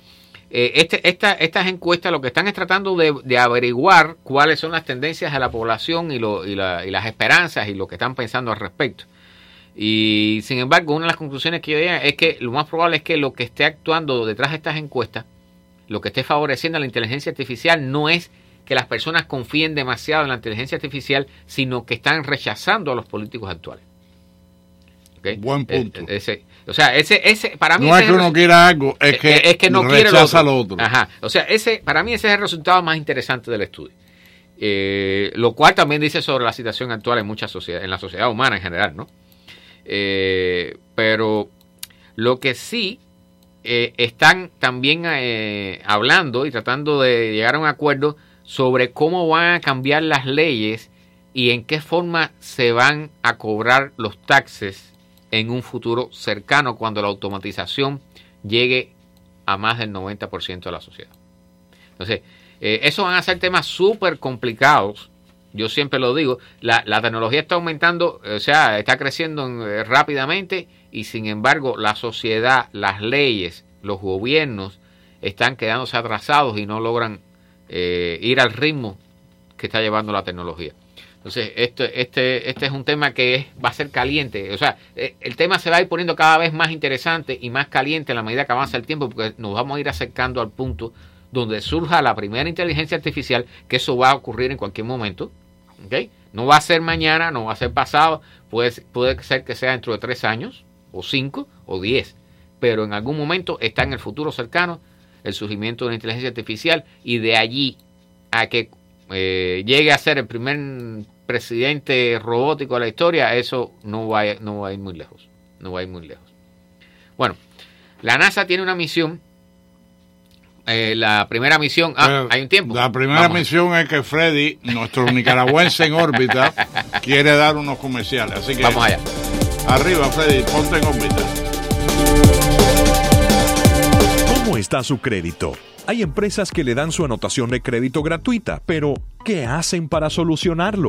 eh, este, esta, estas encuestas lo que están es tratando de, averiguar cuáles son las tendencias de la población y las esperanzas y lo que están pensando al respecto. Y sin embargo, una de las conclusiones que yo diría es que lo más probable es que lo que esté actuando detrás de estas encuestas, lo que esté favoreciendo a la inteligencia artificial no es que las personas confíen demasiado en la inteligencia artificial, sino que están rechazando a los políticos actuales. Buen punto. Eh, ese- o sea, ese, ese, para mí No ese es que uno quiera algo, es que, eh, es que no quiere rechaza lo lo otro. otro. Ajá. O sea, ese, para mí ese es el resultado más interesante del estudio. Eh, lo cual también dice sobre la situación actual en muchas sociedades, en la sociedad humana en general, ¿no? Eh, pero lo que sí eh, están también eh, hablando y tratando de llegar a un acuerdo sobre cómo van a cambiar las leyes y en qué forma se van a cobrar los taxes en un futuro cercano cuando la automatización llegue a más del 90% de la sociedad. Entonces, eh, esos van a ser temas súper complicados. Yo siempre lo digo, la, la tecnología está aumentando, o sea, está creciendo eh, rápidamente y sin embargo la sociedad, las leyes, los gobiernos están quedándose atrasados y no logran eh, ir al ritmo que está llevando la tecnología. Entonces, este, este, este es un tema que va a ser caliente. O sea, eh, el tema se va a ir poniendo cada vez más interesante y más caliente a la medida que avanza el tiempo, porque nos vamos a ir acercando al punto donde surja la primera inteligencia artificial, que eso va a ocurrir en cualquier momento. ¿ok? No va a ser mañana, no va a ser pasado, puede, puede ser que sea dentro de tres años, o cinco, o diez. Pero en algún momento está en el futuro cercano el surgimiento de una inteligencia artificial y de allí a que eh, llegue a ser el primer presidente robótico de la historia, eso no va, a, no va a ir muy lejos. No va a ir muy lejos. Bueno, la NASA tiene una misión. eh, la primera misión. Ah, hay un tiempo. La primera Vamos. misión es que Freddy, nuestro nicaragüense en órbita, quiere dar unos comerciales. Así que Vamos allá. arriba, Freddy, ponte en órbita. ¿Cómo está su crédito? Hay empresas que le dan su anotación de crédito gratuita, pero ¿qué hacen para solucionarlo?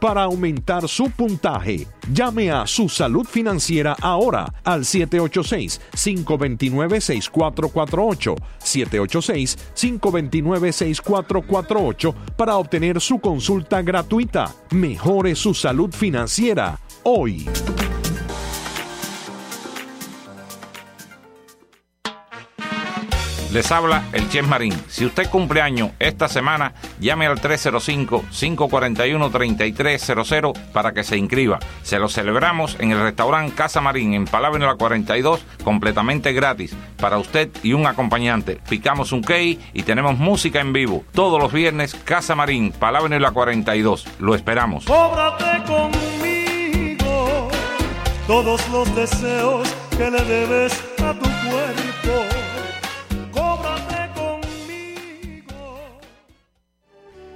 para aumentar su puntaje. Llame a su salud financiera ahora al 786-529-6448. 786-529-6448 para obtener su consulta gratuita. Mejore su salud financiera hoy. Les habla el Chef Marín. Si usted cumple año esta semana, llame al 305-541-3300 para que se inscriba. Se lo celebramos en el restaurante Casa Marín en Palabra la 42, completamente gratis. Para usted y un acompañante. Picamos un cake y tenemos música en vivo. Todos los viernes, Casa Marín, Palabra la 42. Lo esperamos. Cóbrate conmigo todos los deseos que le debes a tu cuerpo.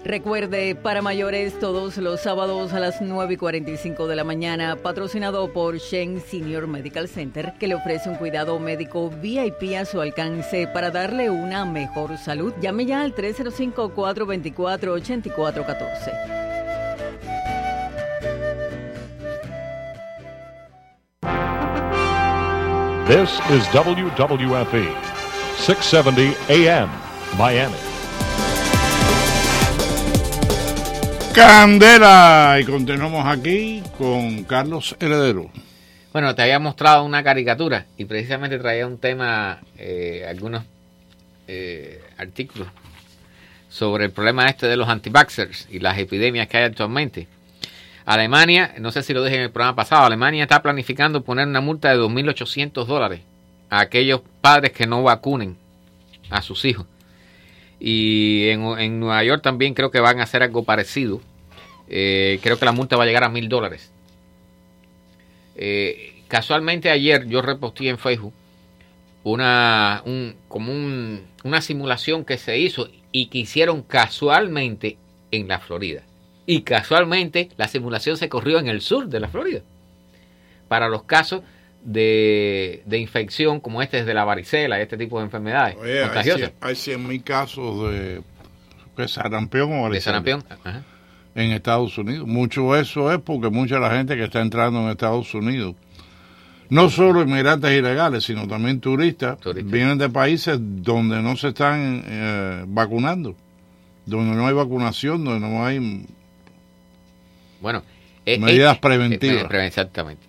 Recuerde, para mayores todos los sábados a las 9 y 45 de la mañana, patrocinado por Shen Senior Medical Center, que le ofrece un cuidado médico VIP a su alcance para darle una mejor salud. Llame ya al 305-424-8414. This is WWFE, 670 AM, Miami. Candela. Y continuamos aquí con Carlos Heredero. Bueno, te había mostrado una caricatura y precisamente traía un tema, eh, algunos eh, artículos sobre el problema este de los anti-vaxxers y las epidemias que hay actualmente. Alemania, no sé si lo dije en el programa pasado, Alemania está planificando poner una multa de 2.800 dólares a aquellos padres que no vacunen a sus hijos. Y en, Nueva York también creo que van a hacer algo parecido. Eh, creo que la multa va a llegar a mil dólares. Eh, casualmente ayer yo reposté en Facebook una, un, como un, una simulación que se hizo y que hicieron casualmente en la Florida. Y casualmente la simulación se corrió en el sur de la Florida. Para los casos de, de infección como este de la varicela, este tipo de enfermedades Oye, hay, contagiosas. cien- hay 100 mil casos de, de sarampión o De varicela sarampión. Ajá. en Estados Unidos. Mucho eso es porque mucha de la gente que está entrando en Estados Unidos, no solo inmigrantes ilegales, sino también turistas, vienen de países donde no se están eh, vacunando, donde no hay vacunación, donde no hay Bueno, eh, medidas eh, preventivas. eh, pre- exactamente.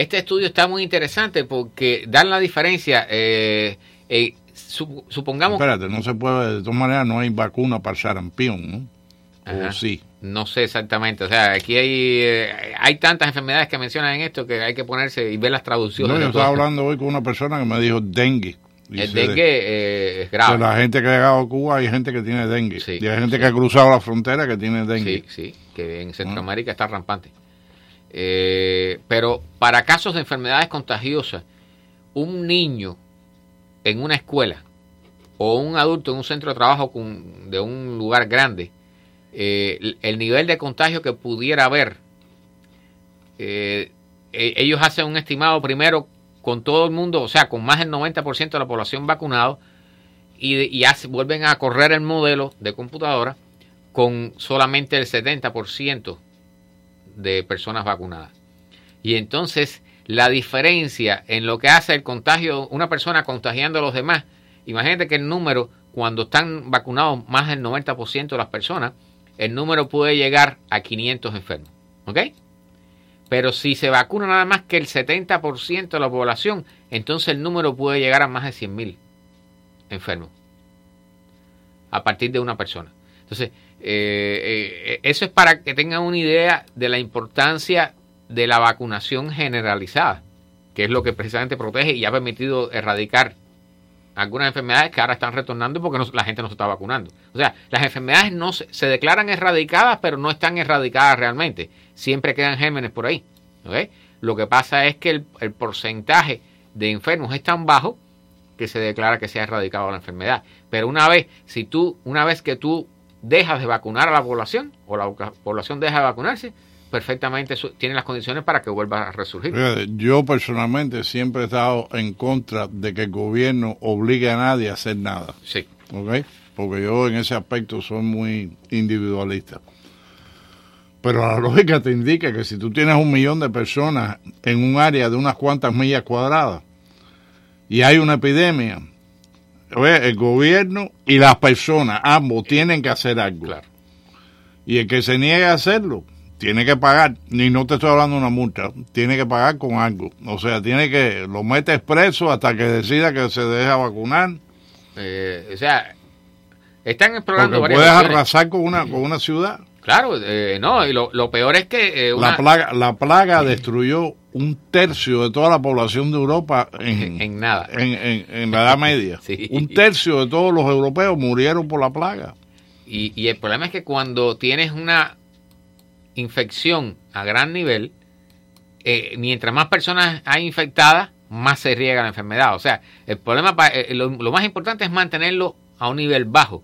Este estudio está muy interesante porque dan la diferencia. eh, eh, sup- supongamos. Espérate, no se puede, de todas maneras no hay vacuna para el sarampión, ¿no? Ajá. O sí. No sé exactamente. O sea, aquí hay, eh, hay tantas enfermedades que mencionan en esto que hay que ponerse y ver las traducciones. No, yo estaba hablando hoy con una persona que me dijo dengue. El dengue eh, es grave. De la gente que ha llegado a Cuba hay gente que tiene dengue. Sí, y hay gente sí. que ha cruzado la frontera que tiene dengue. Sí, sí, que en Centroamérica está rampante. Eh, pero para casos de enfermedades contagiosas, un niño en una escuela o un adulto en un centro de trabajo de un lugar grande, eh, el- el nivel de contagio que pudiera haber, eh, e- ellos hacen un estimado primero con todo el mundo, o sea, con más del 90% de la población vacunado, y, vuelven a correr el modelo de computadora con solamente el 70% de personas vacunadas. Y entonces la diferencia en lo que hace el contagio, una persona contagiando a los demás, imagínate que el número, cuando están vacunados más del 90% de las personas, el número puede llegar a 500 enfermos. ¿Ok? Pero si se vacuna nada más que el 70% de la población, entonces el número puede llegar a más de 100.000 enfermos a partir de una persona. Entonces, eh, eh, eso es para que tengan una idea de la importancia de la vacunación generalizada, que es lo que precisamente protege y ha permitido erradicar algunas enfermedades que ahora están retornando porque la gente no se está vacunando. O sea, las enfermedades no se, declaran erradicadas, pero no están erradicadas realmente. Siempre quedan gérmenes por ahí. Lo que pasa es que el, el porcentaje de enfermos es tan bajo que se declara que se ha erradicado la enfermedad. Pero una vez, si tú, una vez que tú dejas de vacunar a la población o la población deja de vacunarse, perfectamente tiene las condiciones para que vuelva a resurgir. Yo personalmente siempre he estado en contra de que el gobierno obligue a nadie a hacer nada. Sí. ¿Ok? Porque yo en ese aspecto soy muy individualista. Pero la lógica te indica que si tú tienes un millón de personas en un área de unas cuantas millas cuadradas y hay una epidemia, el gobierno y las personas, ambos, tienen que hacer algo. Y el que se niegue a hacerlo, tiene que pagar. Ni no te estoy hablando de una multa, tiene que pagar con algo. O sea, tiene que, lo metes preso hasta que decida que se deja vacunar. Eh, o sea, están explorando Porque varias puedes opciones. arrasar con una, con una ciudad. Claro, eh, no, y lo, lo peor es que eh, La plaga, la plaga destruyó un tercio de toda la población de Europa en, en nada. en, en- en la Edad Media. Sí. Un tercio de todos los europeos murieron por la plaga. Y, y el problema es que cuando tienes una infección a gran nivel, eh, mientras más personas hay infectadas, más se riega la enfermedad. O sea, el problema, pa- eh, lo, lo más importante es mantenerlo a un nivel bajo.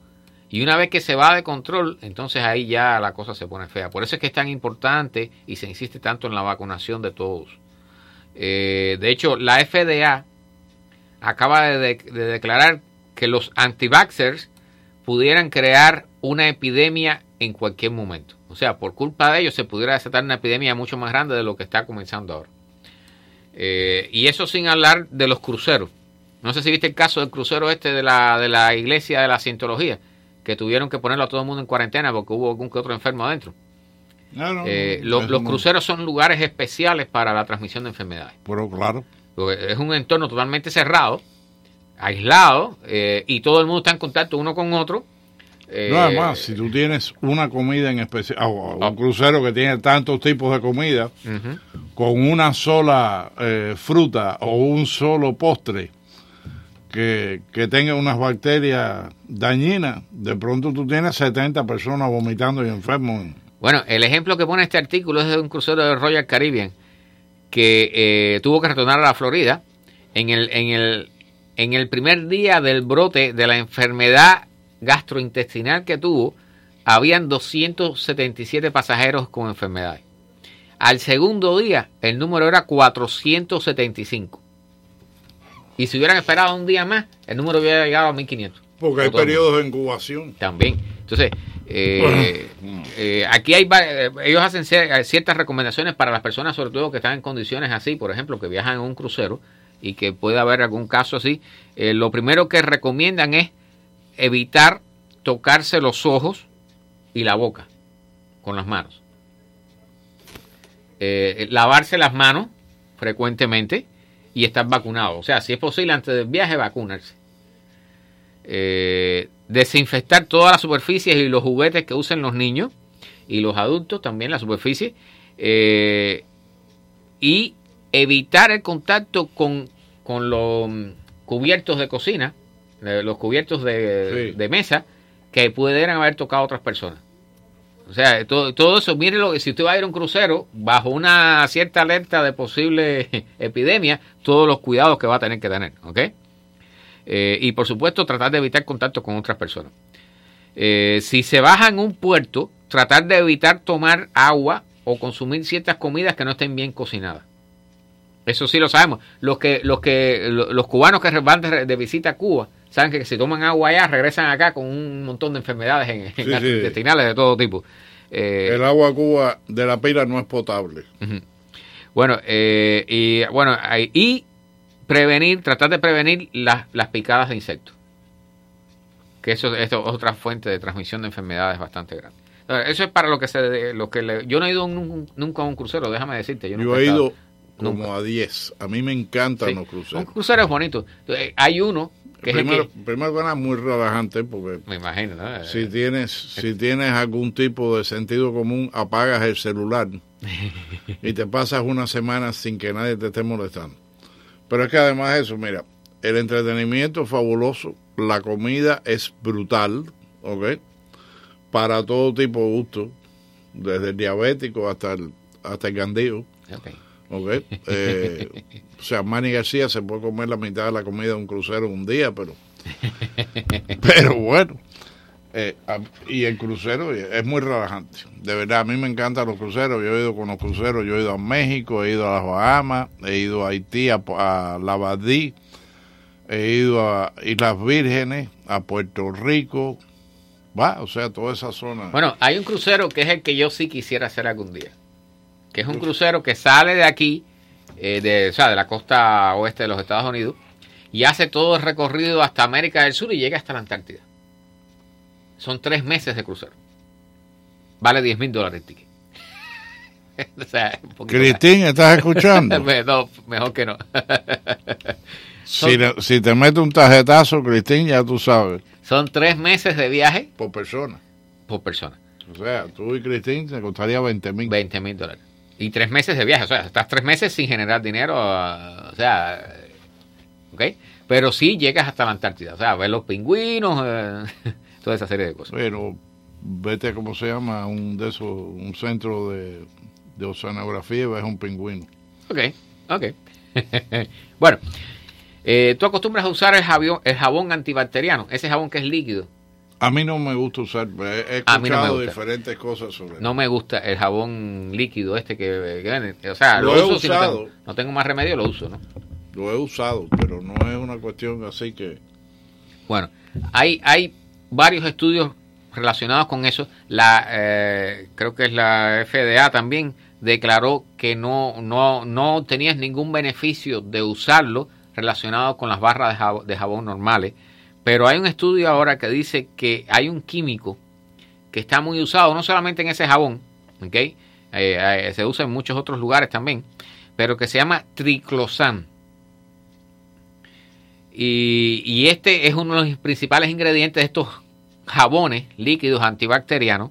Y una vez que se va de control, entonces ahí ya la cosa se pone fea. Por eso es que es tan importante y se insiste tanto en la vacunación de todos. Eh, de hecho, la FDA acaba de, de- de declarar que los anti-vaxxers pudieran crear una epidemia en cualquier momento. O sea, por culpa de ellos se pudiera desatar una epidemia mucho más grande de lo que está comenzando ahora. Eh, y eso sin hablar de los cruceros. No sé si viste el caso del crucero este de la, de la iglesia de la cientología, que tuvieron que ponerlo a todo el mundo en cuarentena porque hubo algún que otro enfermo adentro. No, no, Eh, lo- los cruceros son lugares especiales para la transmisión de enfermedades. Pero claro. Es un entorno totalmente cerrado, aislado, eh, y todo el mundo está en contacto uno con otro. Eh, No, además, si tú tienes una comida en especial, o un crucero que tiene tantos tipos de comida, con una sola eh, fruta o un solo postre que, tenga unas bacterias dañinas, de pronto tú tienes 70 personas vomitando y enfermos. Bueno, el ejemplo que pone este artículo es de un crucero de Royal Caribbean que eh, tuvo que retornar a la Florida en el, en, el, en el primer día del brote de la enfermedad gastrointestinal que tuvo, habían 277 pasajeros con enfermedades. Al segundo día, el número era 475. Y si hubieran esperado un día más, el número hubiera llegado a 1500. Porque hay periodos de incubación. También. Entonces, eh, eh, aquí hay eh, ellos hacen cier- ciertas recomendaciones para las personas, sobre todo que están en condiciones así, por ejemplo, que viajan en un crucero y que puede haber algún caso así. Eh, lo primero que recomiendan es evitar tocarse los ojos y la boca con las manos. Eh, lavarse las manos frecuentemente y estar vacunado. O sea, si es posible antes del viaje, vacunarse. Eh, desinfectar todas las superficies y los juguetes que usen los niños y los adultos también la superficie eh, y evitar el contacto con, con los mm, cubiertos de cocina eh, los cubiertos de, Sí. de mesa que pudieran haber tocado a otras personas o sea todo, todo eso mire lo que si usted va a ir a un crucero bajo una cierta alerta de posible epidemia todos los cuidados que va a tener que tener ¿ok? Eh, y por supuesto tratar de evitar contacto con otras personas. Eh, si se baja en un puerto, tratar de evitar tomar agua o consumir ciertas comidas que no estén bien cocinadas. Eso sí lo sabemos. Los que los que lo- los cubanos que van de, de visita a Cuba saben que si toman agua allá regresan acá con un montón de enfermedades en, en Sí, gastrointestinales de todo tipo. Eh, El agua Cuba de la pila no es potable. Bueno, eh, y bueno, hay- y prevenir, tratar de prevenir las, las picadas de insectos. Que eso, esto es otra fuente de transmisión de enfermedades bastante grande. Eso es para lo que se lo que le- yo no he ido nun- nunca a un crucero, déjame decirte. Yo, Yo he estado. Como a 10. A mí me encantan Sí. los Un cruceros. crucero es bonito. Entonces, Hay uno que es el Primero, que- primero nada, muy relajante porque me imagino, ¿no? si tienes, si tienes algún tipo de sentido común, apagas el celular y te pasas una semana sin que nadie te esté molestando. Pero es que además de eso, mira, el entretenimiento es fabuloso, la comida es brutal, ¿ok? Para todo tipo de gusto, desde el diabético hasta el, hasta el gandío. Ok. ¿Ok? Eh, o sea, Manny García se puede comer la mitad de la comida de un crucero en un día, pero pero bueno. Eh, y el crucero es muy relajante. De verdad, a mí me encantan los cruceros. Yo he ido con los cruceros, yo he ido a México, he ido a las Bahamas, he ido a Haití, a, a La Badí, he ido a Islas Vírgenes, a Puerto Rico. Va, o sea, toda esa zona. Bueno, hay un crucero que es el que yo sí quisiera hacer algún día. Que es un crucero que sale de aquí, eh, de, o sea, de la costa oeste de los Estados Unidos, y hace todo el recorrido hasta América del Sur y llega hasta la Antártida. Son tres meses de crucero. Vale 10 mil dólares el ticket. o sea, Cristín, ¿estás escuchando? no, mejor que no. si, le- si te mete un tarjetazo, Cristín, ya tú sabes, Son tres meses de viaje por persona. por persona. O sea, tú y Cristín te costaría 20 mil. 20 mil dólares. Y tres meses de viaje. O sea, estás tres meses sin generar dinero. O sea, ¿ok? Pero sí llegas hasta la Antártida. O sea, ver los pingüinos, eh, toda esa serie de cosas. Pero vete, ¿cómo se llama? Un de esos, un centro de, de oceanografía y ves un pingüino. Ok, ok. bueno, eh, tú acostumbras a usar el jabón, el jabón antibacteriano, ese jabón que es líquido. A mí no me gusta usar, he, no escuchado gusta. diferentes cosas sobre No me gusta el jabón líquido este que, que venden. O sea, Lo lo, he uso si no usado. tengo, no tengo más remedio, lo uso, ¿no? Lo he usado, pero no es una cuestión así que... Bueno, hay, hay varios estudios relacionados con eso. La, eh, creo que es la FDA también declaró que no, no, no tenías ningún beneficio de usarlo relacionado con las barras de jabón, de jabón normales. Pero hay un estudio ahora que dice que hay un químico que está muy usado, no solamente en ese jabón, ¿ok? Eh, eh, se usa en muchos otros lugares también, pero que se llama triclosan. Y, este es uno de los principales ingredientes de estos jabones líquidos antibacterianos.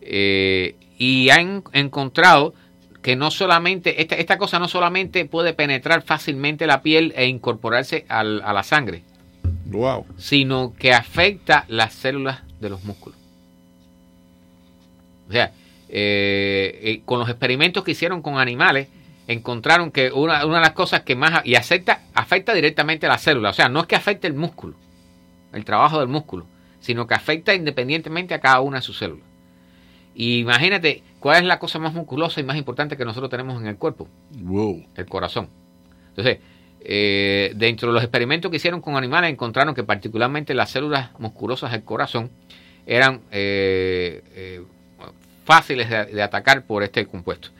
Eh, y han encontrado que no solamente, esta, esta cosa no solamente puede penetrar fácilmente la piel e incorporarse a la sangre, Wow. sino que afecta las células de los músculos. O sea, eh, eh, con los experimentos que hicieron con animales, encontraron que una, una de las cosas que más... Y afecta, afecta directamente a la célula. O sea, no es que afecte el músculo, el trabajo del músculo, sino que afecta independientemente a cada una de sus células. Y imagínate, ¿cuál es la cosa más musculosa y más importante que nosotros tenemos en el cuerpo? Wow. el corazón. Entonces, eh, dentro de los experimentos que hicieron con animales, encontraron que particularmente las células musculosas del corazón eran eh, eh, fáciles de, de atacar por este compuesto.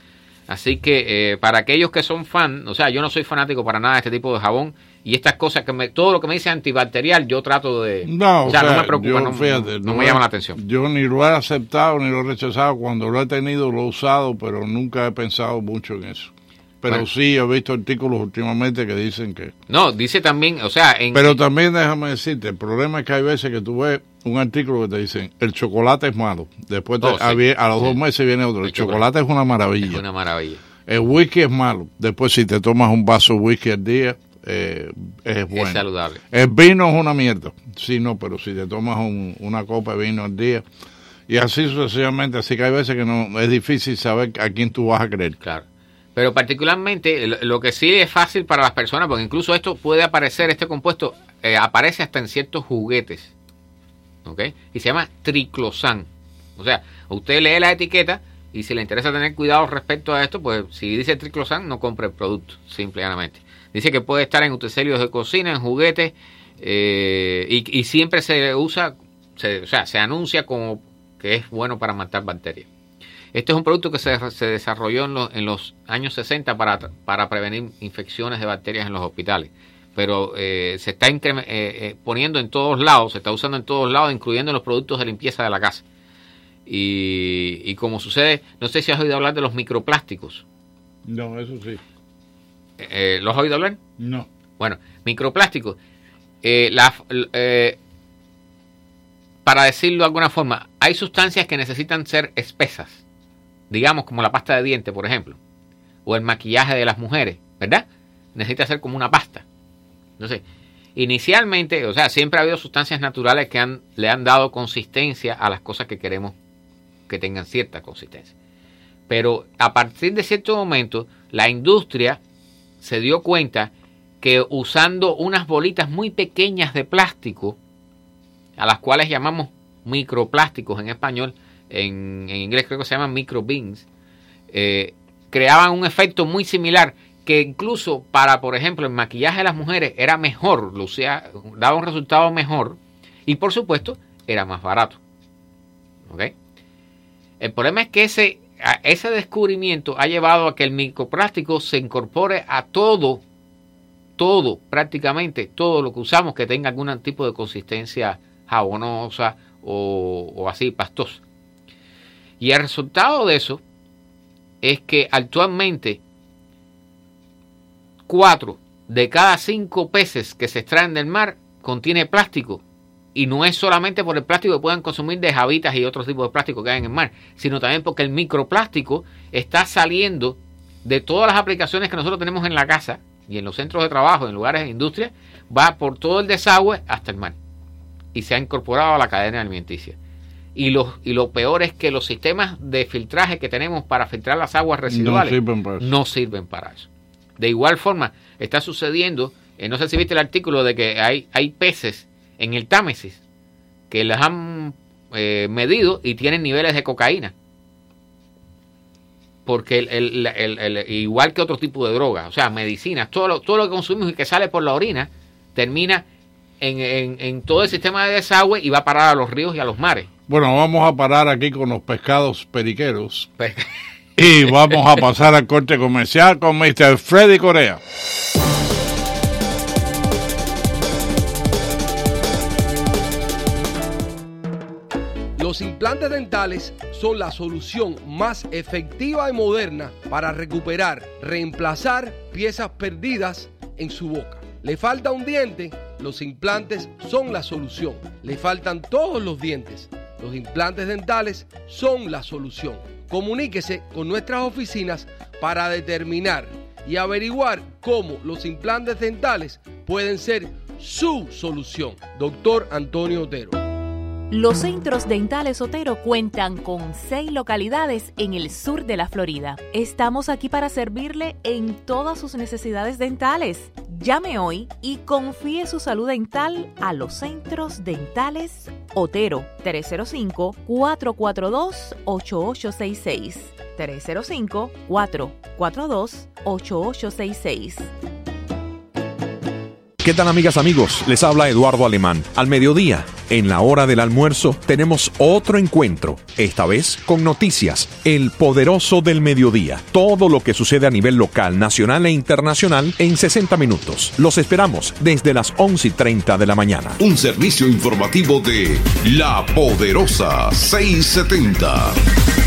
Así que eh, para aquellos que son fan, o sea, yo no soy fanático para nada de este tipo de jabón y estas cosas que me, todo lo que me dice antibacterial, yo trato de, No, o sea, no me preocupa, yo, no, fíjate, no no me llama la atención. Yo ni lo he aceptado ni lo he rechazado. Cuando lo he tenido, lo he usado, pero nunca he pensado mucho en eso. Pero Bueno. sí he visto artículos últimamente que dicen que... No, dice también, o sea, en, Pero también déjame decirte, el problema es que hay veces que tú ves un artículo que te dicen, el chocolate es malo. Después te- Oh, sí. a, los Sí. dos meses viene otro, el, El chocolate, es una maravilla. es una maravilla. El whisky es malo. Después si te tomas un vaso de whisky al día, eh, es bueno. Es saludable. El vino es una mierda. Sí, no, pero si te tomas un- una copa de vino al día, y así sucesivamente, así que hay veces que no es difícil saber a quién tú vas a creer. Claro. Pero particularmente lo, que sí es fácil para las personas, porque incluso esto puede aparecer, este compuesto eh, aparece hasta en ciertos juguetes. ¿Ok? Y se llama triclosan. O sea, usted lee la etiqueta y si le interesa tener cuidado respecto a esto, pues si dice triclosan, no compre el producto, simplemente. Dice que puede estar en utensilios de cocina, en juguetes, eh, y, siempre se usa, o sea, se anuncia como que es bueno para matar bacterias. Este es un producto que se, se desarrolló en los, en los años 60 para, para prevenir infecciones de bacterias en los hospitales. Pero eh, se está eh, eh, poniendo en todos lados, se está usando en todos lados, incluyendo en los productos de limpieza de la casa. Y, y como sucede, no sé si has oído hablar de los microplásticos. No, eso sí. Eh, ¿Lo has oído hablar? No. Bueno, microplásticos. Eh, la- eh, para decirlo de alguna forma, hay sustancias que necesitan ser espesas. Digamos como la pasta de diente, por ejemplo. O el maquillaje de las mujeres, ¿verdad? Necesita ser como una pasta. Entonces, inicialmente, o sea, siempre ha habido sustancias naturales que le han dado consistencia a las cosas que queremos que tengan cierta consistencia. Pero a partir de cierto momento, la industria se dio cuenta que usando unas bolitas muy pequeñas de plástico, a las cuales llamamos microplásticos en español, en, inglés creo que se llaman microbeans, eh, creaban un efecto muy similar que incluso para, por ejemplo, el maquillaje de las mujeres era mejor, lucía, daba un resultado mejor y por supuesto era más barato. El problema es que ese, ese descubrimiento ha llevado a que el microplástico se incorpore a todo, todo, prácticamente todo lo que usamos que tenga algún tipo de consistencia jabonosa o, o así pastosa. Y el resultado de eso es que actualmente cuatro de cada cinco peces que se extraen del mar contiene plástico. Y no es solamente por el plástico que puedan consumir de jabitas y otros tipos de plástico que hay en el mar, sino también porque el microplástico está saliendo de todas las aplicaciones que nosotros tenemos en la casa y en los centros de trabajo, en lugares de industria, va por todo el desagüe hasta el mar. Y se ha incorporado a la cadena alimenticia. Y lo, y lo peor es que los sistemas de filtraje que tenemos para filtrar las aguas residuales sirven para eso. no sirven para eso. De igual forma, está sucediendo, eh, no sé si viste el artículo de que hay, hay peces en el Támesis que las han eh, medido y tienen niveles de cocaína. Porque el, el- el- el- igual que otro tipo de drogas, o sea, medicinas, todo lo, todo lo que consumimos y que sale por la orina, termina en, en- en todo el sistema de desagüe y va a parar a los ríos y a los mares. Bueno, vamos a parar aquí con los pescados periqueros. Y vamos a pasar al corte comercial con Mr. Freddy Corea. Los implantes dentales son la solución más efectiva y moderna para recuperar, reemplazar piezas perdidas en su boca. ¿Le falta un diente? Los implantes son la solución. ¿Le faltan todos los dientes? Los implantes dentales son la solución. Comuníquese con nuestras oficinas para determinar y averiguar cómo los implantes dentales pueden ser su solución. Doctor Antonio Otero. Los centros dentales Otero cuentan con seis localidades en el sur de la Florida. Estamos aquí para servirle en todas sus necesidades dentales. Llame hoy y confíe su salud dental a los centros dentales Otero 305-442-8866. 305-442-8866. ¿Qué tal amigas amigos? Les habla Eduardo Alemán. Al mediodía, en la hora del almuerzo, tenemos otro encuentro, esta vez con noticias, el poderoso del mediodía. Todo lo que sucede a nivel local, nacional e internacional en 60 minutos. Los esperamos desde las 11 y 30 de la mañana. Un servicio informativo de La Poderosa 670.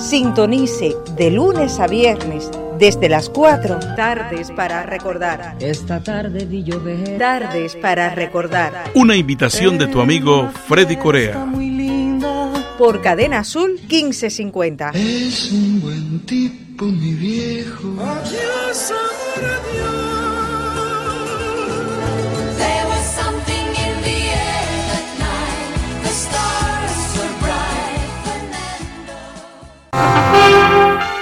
Sintonice de lunes a viernes desde las 4 tardes para recordar. Esta tarde vi llover. Tardes para recordar. Una invitación de tu amigo Freddy Corea. Por Cadena Azul 1550. Es un buen tipo, mi viejo. Adiós, amor, adiós.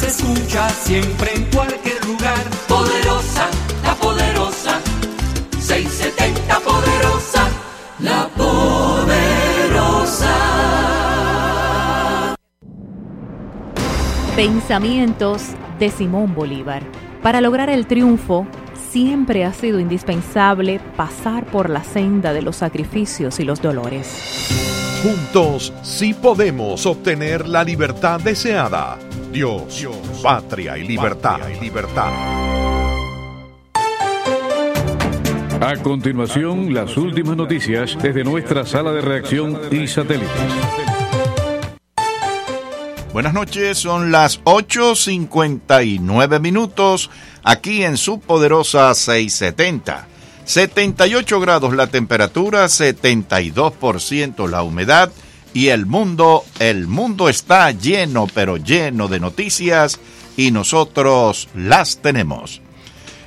se escucha siempre en cualquier lugar. Poderosa, la poderosa, 670 poderosa, la poderosa. Pensamientos de Simón Bolívar. Para lograr el triunfo, siempre ha sido indispensable pasar por la senda de los sacrificios y los dolores. Juntos sí podemos obtener la libertad deseada. Dios, patria y libertad. y libertad. A continuación, las últimas noticias desde nuestra sala de reacción y satélites. Buenas noches, son las 8.59 minutos aquí en su poderosa 670. 78 grados la temperatura, 72% la humedad y el mundo, el mundo está lleno, pero lleno de noticias y nosotros las tenemos.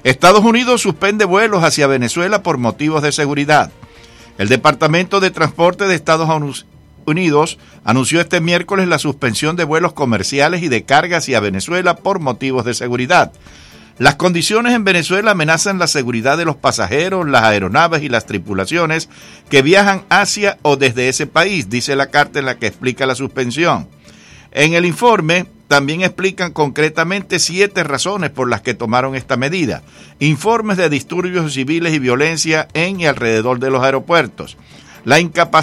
Estados Unidos suspende vuelos hacia Venezuela por motivos de seguridad. El Departamento de Transporte de Estados Unidos anunció este miércoles la suspensión de vuelos comerciales y de carga hacia Venezuela por motivos de seguridad. Las condiciones en Venezuela amenazan la seguridad de los pasajeros, las aeronaves y las tripulaciones que viajan hacia o desde ese país, dice la carta en la que explica la suspensión. En el informe también explican concretamente siete razones por las que tomaron esta medida. Informes de disturbios civiles y violencia en y alrededor de los aeropuertos. La incapacidad